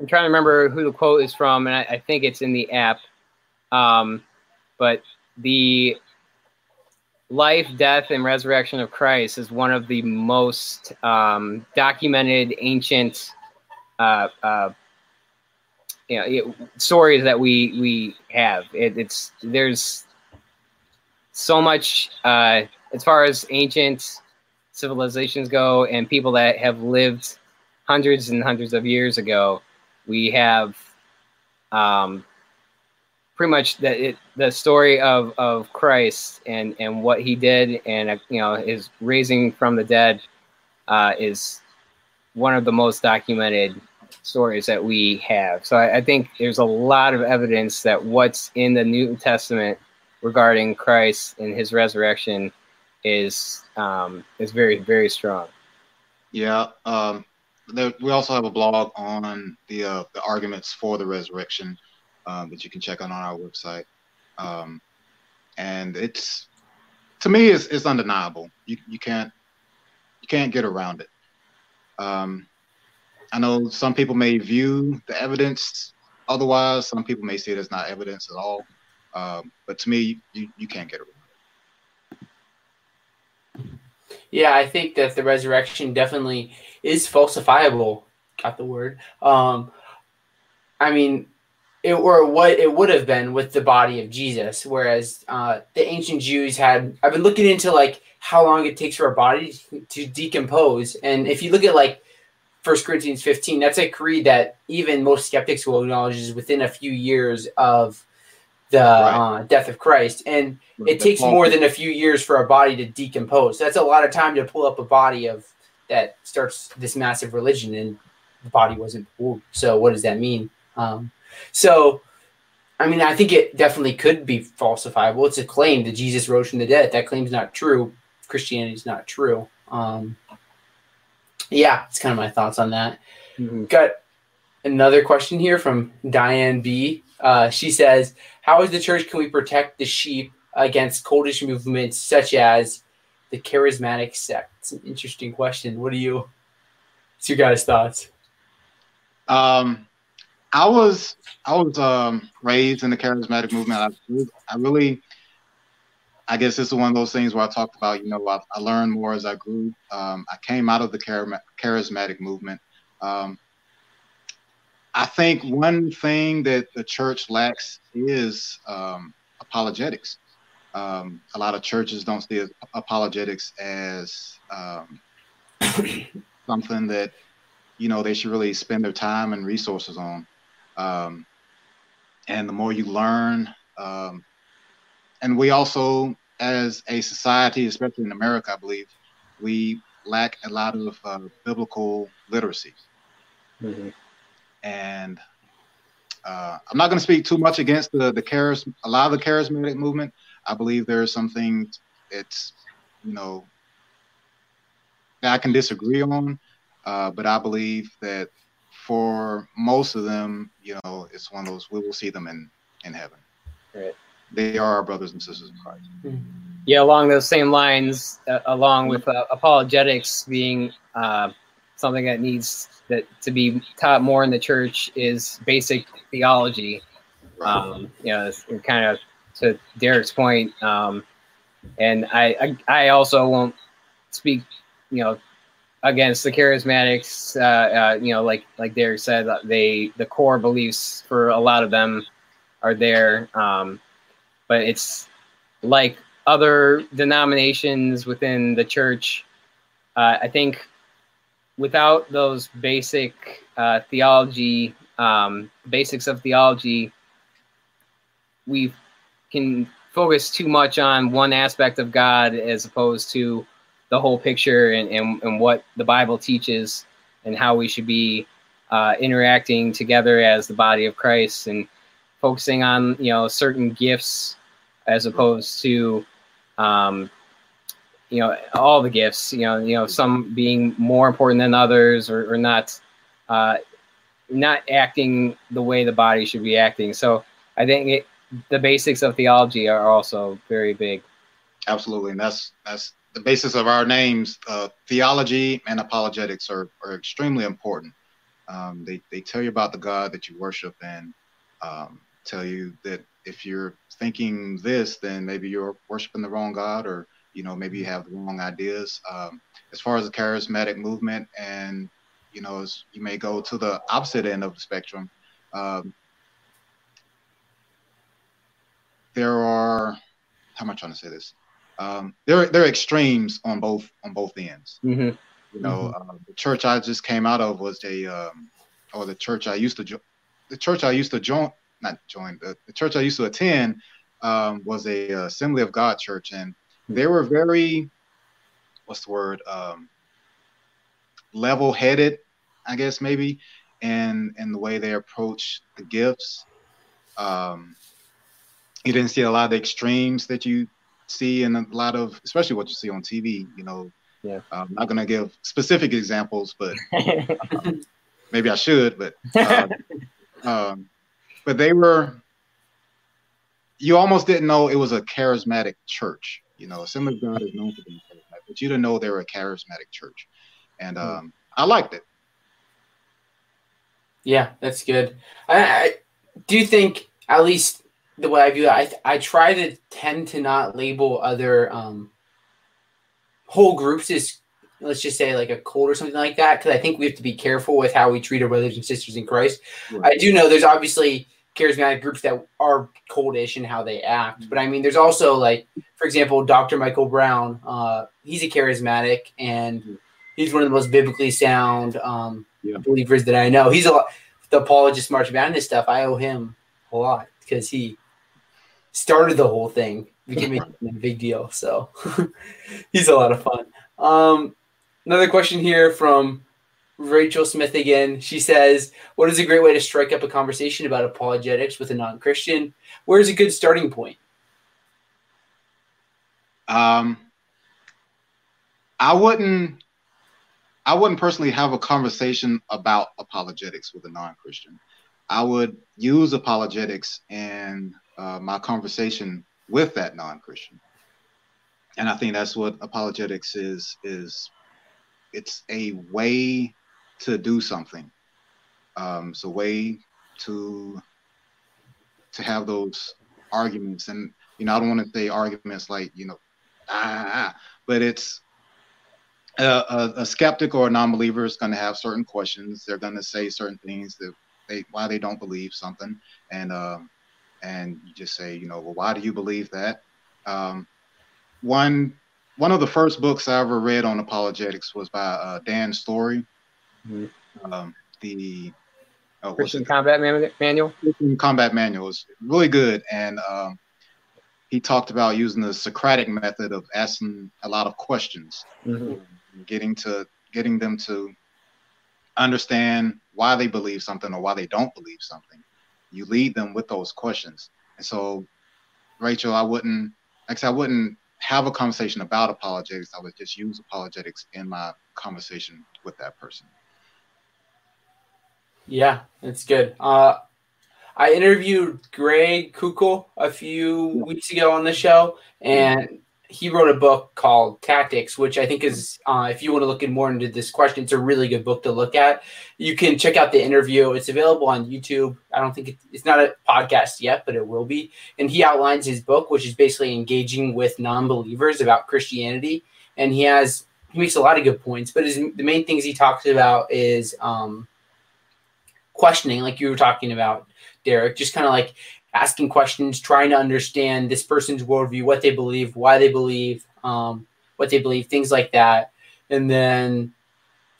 S2: I'm trying to remember who the quote is from, and I, I think it's in the app. Um, but the life, death, and resurrection of Christ is one of the most um, documented ancient uh, uh, you know, it, stories that we we have. It, it's there's so much uh, as far as ancient civilizations go and people that have lived hundreds and hundreds of years ago. We have um, pretty much the it, the story of of Christ and and what he did and uh, you know his raising from the dead uh, is one of the most documented stories that we have. So I, I, think there's a lot of evidence that what's in the New Testament regarding Christ and his resurrection is um, is very very strong.
S3: Yeah. Um, we also have a blog on the uh, the arguments for the resurrection um, that you can check on on our website. Um, and it's to me, it's, it's undeniable. You you can't you can't get around it. Um, I know some people may view the evidence otherwise. Some people may see it as not evidence at all. Um, but to me, you, you can't get around
S1: it. Yeah, I think that the resurrection definitely is falsifiable. Got the word. Um, I mean, it, or what it would have been with the body of Jesus. Whereas uh, the ancient Jews had, I've been looking into like how long it takes for a body to decompose, and if you look at like First Corinthians 15, that's a creed that even most skeptics will acknowledge is within a few years of the right. uh, death of Christ, and it takes more than a few years for a body to decompose. That's a lot of time to pull up a body of that starts this massive religion, and the body wasn't pulled. So what does that mean? Um, so, I mean, I think it definitely could be falsifiable. It's a claim that Jesus rose from the dead. That claim's not true. Christianity is not true. Um, yeah, it's kind of my thoughts on that. Mm-hmm. Got another question here from Diane B. Uh, she says, "How as the church can we protect the sheep against cultish movements such as the charismatic sect?" It's an interesting question. What do you? What's your guys' thoughts?
S3: Um, I was I was um, raised in the charismatic movement. I, I, really, I guess this is one of those things where I talked about. You know, I, I learned more as I grew. Um, I came out of the charismatic movement. Um, I think one thing that the church lacks is um, apologetics. Um, a lot of churches don't see apologetics as um, *coughs* something that you know they should really spend their time and resources on. Um, and the more you learn, um, and we also, as a society, especially in America, I believe, we lack a lot of uh, biblical literacy. Mm-hmm. And uh, I'm not going to speak too much against the the charis- a lot of the charismatic movement. I believe there are some things it's you know that I can disagree on, uh, but I believe that for most of them, you know, it's one of those we will see them in in heaven.
S2: Right.
S3: They are our brothers and sisters in Christ.
S2: Hmm. Yeah, along those same lines, uh, along with uh, apologetics being uh, something that needs that to be taught more in the church is basic theology. Right. Um, you know, kind of to Derek's point, um, and I, I, I also won't speak, you know, against the charismatics. Uh, uh, you know, like like Derek said, they the core beliefs for a lot of them are there, um, but it's like other denominations within the church. Uh, I think without those basic uh, theology, um, basics of theology, we can focus too much on one aspect of God as opposed to the whole picture and, and, and what the Bible teaches and how we should be uh, interacting together as the body of Christ and focusing on you know certain gifts as opposed to um, you know all the gifts you know you know some being more important than others or, or not uh, not acting the way the body should be acting. So i think it, the basics of theology are also very big.
S3: Absolutely. And that's that's the basis of our names, uh, theology and apologetics are, are extremely important. Um, they, they tell you about the God that you worship and um, tell you that if you're thinking this, then maybe you're worshiping the wrong God or, you know, maybe you have the wrong ideas. Um, as far as the charismatic movement and, you know, you may go to the opposite end of the spectrum, um, there are, how am I trying to say this? Um, there there are extremes on both on both ends.
S2: Mm-hmm.
S3: You know, mm-hmm. uh, the church I just came out of was a, um, or the church I used to join. The church I used to join, not join, the, the church I used to attend um, was a uh, Assembly of God church, and they were very, what's the word, um, level-headed, I guess maybe, and and the way they approach the gifts. Um, you didn't see a lot of the extremes that you see in a lot of, especially what you see on TV. You know,
S2: yeah.
S3: I'm not going to give specific examples, but um, *laughs* maybe I should. But um, *laughs* um, but they were. You almost didn't know it was a charismatic church. You know, Assembly of God is known for being charismatic, but you didn't know they were a charismatic church, and hmm. um, I liked it.
S1: Yeah, that's good. I, I do you think at least the way I view it, I I try to tend to not label other um, whole groups as let's just say like a cult or something like that because I think we have to be careful with how we treat our brothers and sisters in Christ. Right. I do know there's obviously charismatic groups that are coldish in how they act, but I mean there's also like for example Dr. Michael Brown. Uh, he's a charismatic and he's one of the most biblically sound um, yeah. believers that I know. He's a lot, the apologist March Madness stuff. I owe him a lot because he started the whole thing, became a *laughs* big deal. So *laughs* he's a lot of fun. Um, another question here from Rachel Smith again. She says, What is a great way to strike up a conversation about apologetics with a non Christian? Where's a good starting point?
S3: Um, I wouldn't. I wouldn't personally have a conversation about apologetics with a non-Christian. I would use apologetics in uh, my conversation with that non-Christian. And I think that's what apologetics is is it's a way to do something. Um, it's a way to to have those arguments and you know I don't want to say arguments like you know ah, but it's a, a, a skeptic or a non-believer is going to have certain questions they're going to say certain things that they why they don't believe something and um, and you just say, you know, well, why do you believe that? Um, one one of the first books I ever read on apologetics was by uh, Dan Story. Mm-hmm. Um, the
S2: oh, Christian Combat Manual.
S3: Christian Combat Manual is really good, and um, he talked about using the Socratic method of asking a lot of questions, mm-hmm. getting to getting them to understand why they believe something or why they don't believe something you lead them with those questions. And so, Rachel, I wouldn't, actually, I wouldn't have a conversation about apologetics. I would just use apologetics in my conversation with that person.
S1: Yeah, that's good. Uh, I interviewed Greg Koukl a few weeks ago on the show, and he wrote a book called Tactics, which I think is, uh, if you want to look in more into this question, it's a really good book to look at. You can check out the interview. It's available on YouTube. I don't think it, it's not a podcast yet, but it will be. And he outlines his book, which is basically engaging with non believers about Christianity. And he has he makes a lot of good points. But his, the main things he talks about is um, questioning, like you were talking about, Derek. Just kind of like asking questions, trying to understand this person's worldview, what they believe, why they believe, um, what they believe, things like that. And then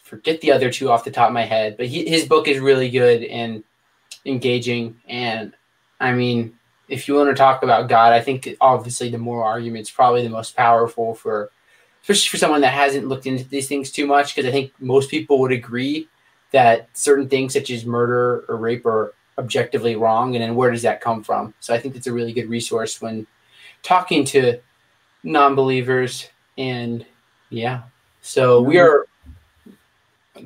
S1: forget the other two off the top of my head, but he, his book is really good and engaging. And I mean, if you want to talk about God, I think obviously the moral argument is probably the most powerful for, especially for someone that hasn't looked into these things too much. Because I think most people would agree that certain things such as murder or rape are objectively wrong, and then where does that come from? So I think it's a really good resource when talking to non-believers. And yeah, so we are.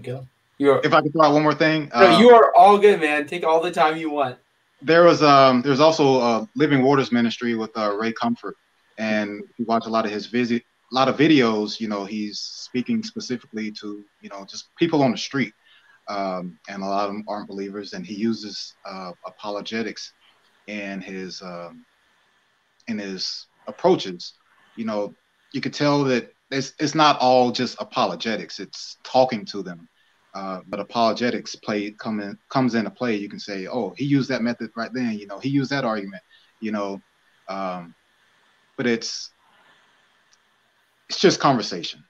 S1: Go.
S3: You're, if I could throw out one more thing,
S1: no, um, you are all good, man. Take all the time you want
S3: there was um there's also a Living Waters ministry with uh, Ray Comfort, and if you watch a lot of his visit, a lot of videos, you know, he's speaking specifically to you know just people on the street, um, and a lot of them aren't believers, and he uses uh, apologetics in his um, in his approaches. You know, you could tell that it's it's not all just apologetics; it's talking to them uh, but apologetics play come in, comes into play. You can say, oh, he used that method right then. You know, he used that argument. You know, um, but it's it's just conversation.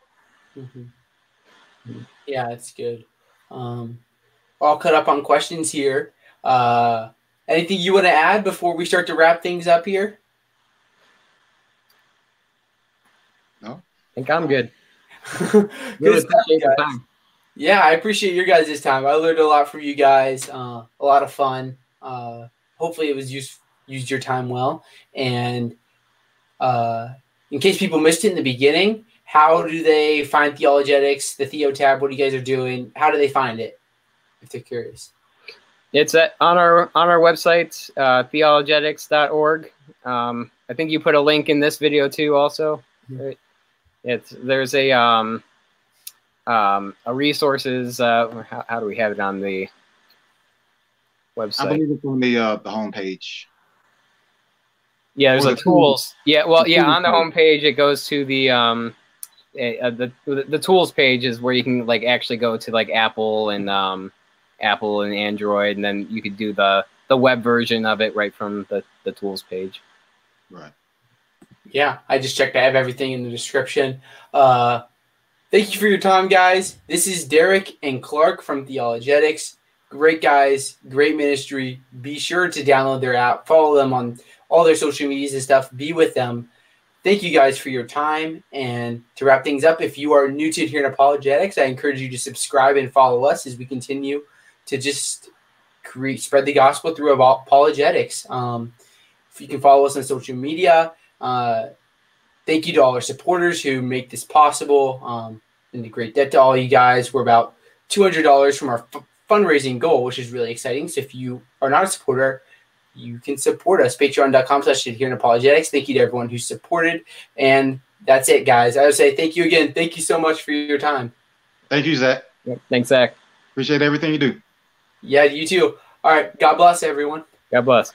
S1: Mm-hmm. Yeah, it's good. Um, all cut up on questions here. Uh, anything you want to add before we start to wrap things up here?
S2: No, I think I'm good. *laughs*
S1: good stuff, time. Yeah, I appreciate your guys' time. I learned a lot from you guys. Uh, a lot of fun. Uh, hopefully, it was used used your time well. And uh, in case people missed it in the beginning, how do they find Theologetics, the Theo tab? What you guys are doing? How do they find it? If they're curious.
S2: It's at, on our on our website, uh, theologetics.org. Um, I think you put a link in this video too. Also, mm-hmm. it's there's a um, um, a resources. Uh, how, how, do we have it on the website? I
S3: believe it's on the uh, the homepage.
S2: Yeah, there's like tools. Yeah, well, yeah, on the homepage it goes to the um, uh, the the tools page is where you can like actually go to like Apple and um, Apple and Android, and then you could do the the web version of it right from the the tools page.
S3: Right.
S1: Yeah, I just checked. I have everything in the description. Uh, Thank you for your time, guys. This is Derek and Clark from Theologetics. Great guys, great ministry. Be sure to download their app, follow them on all their social medias and stuff. Be with them. Thank you guys for your time. And to wrap things up, if you are new to Adherent Apologetics, I encourage you to subscribe and follow us as we continue to just create, spread the gospel through apologetics. Um, if you can follow us on social media, uh, thank you to all our supporters who make this possible. Um, and a great debt to all you guys. We're about $200 from our f- fundraising goal, which is really exciting. So if you are not a supporter, you can support us. Patreon.com slash adherent apologetics. Thank you to everyone who supported. And that's it, guys. I would say thank you again. Thank you so much for your time.
S3: Thank you, Zach.
S2: Thanks, Zach.
S3: Appreciate everything you do.
S1: Yeah, you too. All right. God bless everyone.
S2: God bless.